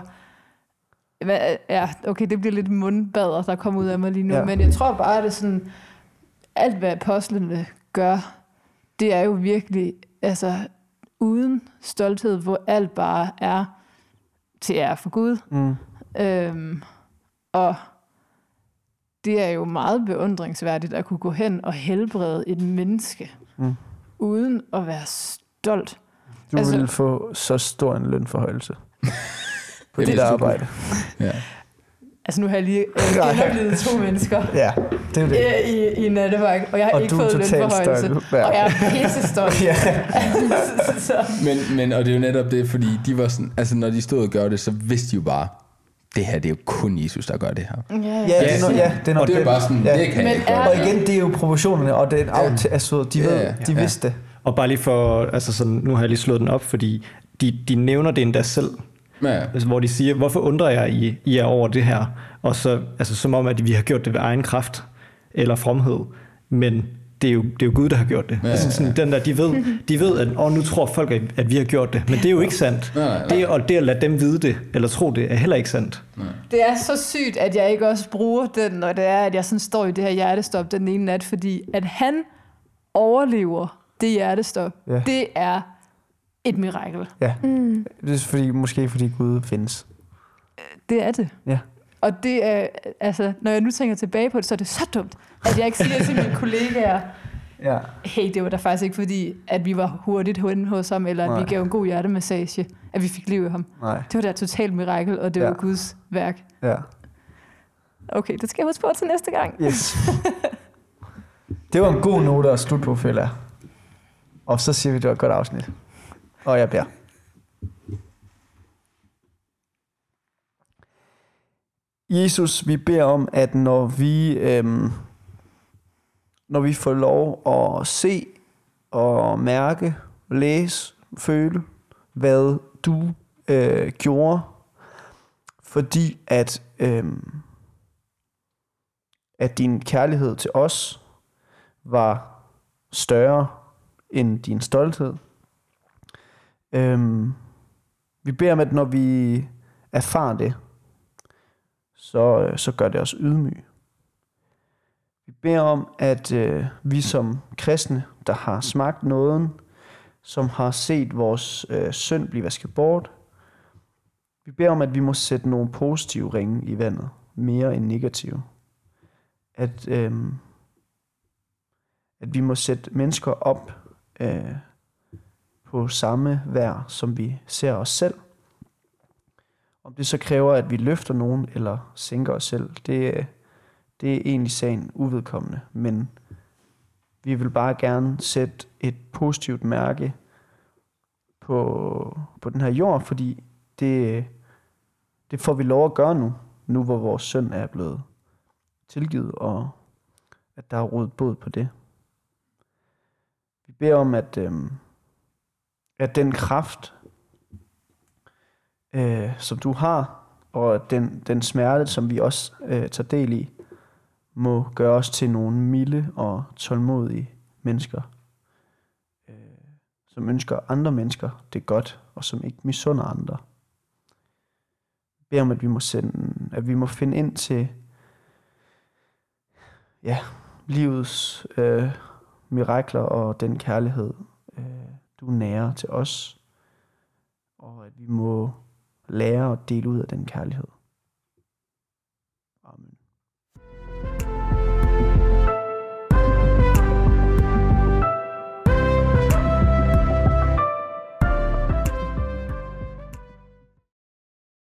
F: ja, okay, det bliver lidt mundbader, der kommer ud af mig lige nu,
B: ja.
F: men jeg tror bare, at det er sådan, alt hvad apostlene gør, det er jo virkelig, altså uden stolthed, hvor alt bare er til ære for Gud.
B: Mm.
F: Øhm, og det er jo meget beundringsværdigt at kunne gå hen og helbrede et menneske,
B: Mm.
F: uden at være stolt.
B: Du
F: Altså-
B: ville få så stor en lønforhøjelse på
A: Det
B: dit arbejde.
A: Ja.
F: Altså nu har jeg lige øh, genoplevet to mennesker
B: Ja, det er det.
F: øh, i, i nattevagt, og jeg har
B: Og
F: ikke fået lønforhøjelse.
B: Ja.
F: Og jeg er pisse stolt.
B: Ja.
F: så,
A: Men, men, og det er jo netop det, fordi de var sådan, altså når de stod og gjorde det, så vidste de jo bare, det her, det er jo kun Jesus, der gør det her.
F: ja,
B: Ja, det er noget, ja, det er
A: Og
B: noget
A: det er bare sådan,
B: ja.
A: det kan jeg
F: Men
A: ikke.
B: Og igen, det er jo proportionerne, og det er en out, altså, de, ved,
A: Ja, ja,
B: de
A: ja.
B: vidste det.
C: Og bare lige for, altså sådan, nu har jeg lige slået den op, fordi de, de nævner det endda selv.
A: Ja,
C: Altså, hvor de siger, hvorfor undrer jeg I, I er over det her? Og så, altså, som om, at vi har gjort det ved egen kraft eller fromhed. Men det er jo, det er jo Gud, der har gjort det.
A: Ja,
C: Ja, altså,
A: ja,
C: sådan, den der, de ved, de ved at åh, nu tror folk, at, vi har gjort det. Men det er jo ikke sandt.
A: Nej, nej, nej.
C: Det, og det at lade dem vide det, eller tro det, er heller ikke sandt.
F: Det er så sygt, at jeg ikke også bruger den, når det er, at jeg sådan står i det her hjertestop den ene nat, fordi at han overlever det hjertestop,
B: Ja.
F: ja. det er et mirakel.
B: Ja. Det er fordi, måske fordi Gud findes.
F: Det er det.
B: Ja.
F: Og det er, altså, når jeg nu tænker tilbage på det, så er det så dumt, at jeg ikke siger til mine kollegaer,
B: Ja.
F: hey, det var da faktisk ikke fordi, at vi var hurtigt henne hos ham, eller at
B: Nej.
F: vi gav en god hjertemassage, at vi fik liv i ham.
B: Nej.
F: Det var da et totalt mirakel, og det
B: Ja.
F: var Guds værk.
B: Ja.
F: Okay, det skal jeg huske på til næste gang.
B: Yes. Det var en god note at slutte på, jeg. Og så siger vi, det var et godt afsnit. Og jeg beder. Jesus, vi beder om, at når vi, øhm, når vi får lov at se og mærke, læse, føle, hvad du øh, gjorde, fordi at, øhm, at din kærlighed til os var større end din stolthed. Øhm, vi beder om, at når vi erfarer det, så, øh, så gør det os ydmyge. Vi beder om, at øh, vi som kristne, der har smagt nåden, som har set vores øh, synd blive vasket bort, vi beder om, at vi må sætte nogle positive ringe i vandet, mere end negative. At, øh, at vi må sætte mennesker op øh, på samme vær, som vi ser os selv. Om det så kræver, at vi løfter nogen eller sænker os selv, det, det er egentlig sagen uvedkommende. Men vi vil bare gerne sætte et positivt mærke på, på den her jord, fordi det, det får vi lov at gøre nu, nu hvor vores søn er blevet tilgivet, og at der er rodet båd på det. Vi beder om, at, øh, at den kraft, øh, som du har, og den, den smerte, som vi også øh, tager del i, må gøre os til nogle milde og tålmodige mennesker, øh, som ønsker andre mennesker det godt, og som ikke misunder andre. Bed om, at vi må, sende, at vi må finde ind til ja, livets øh, mirakler og den kærlighed, øh, du nærer til os, og at vi må lære at dele ud af den kærlighed.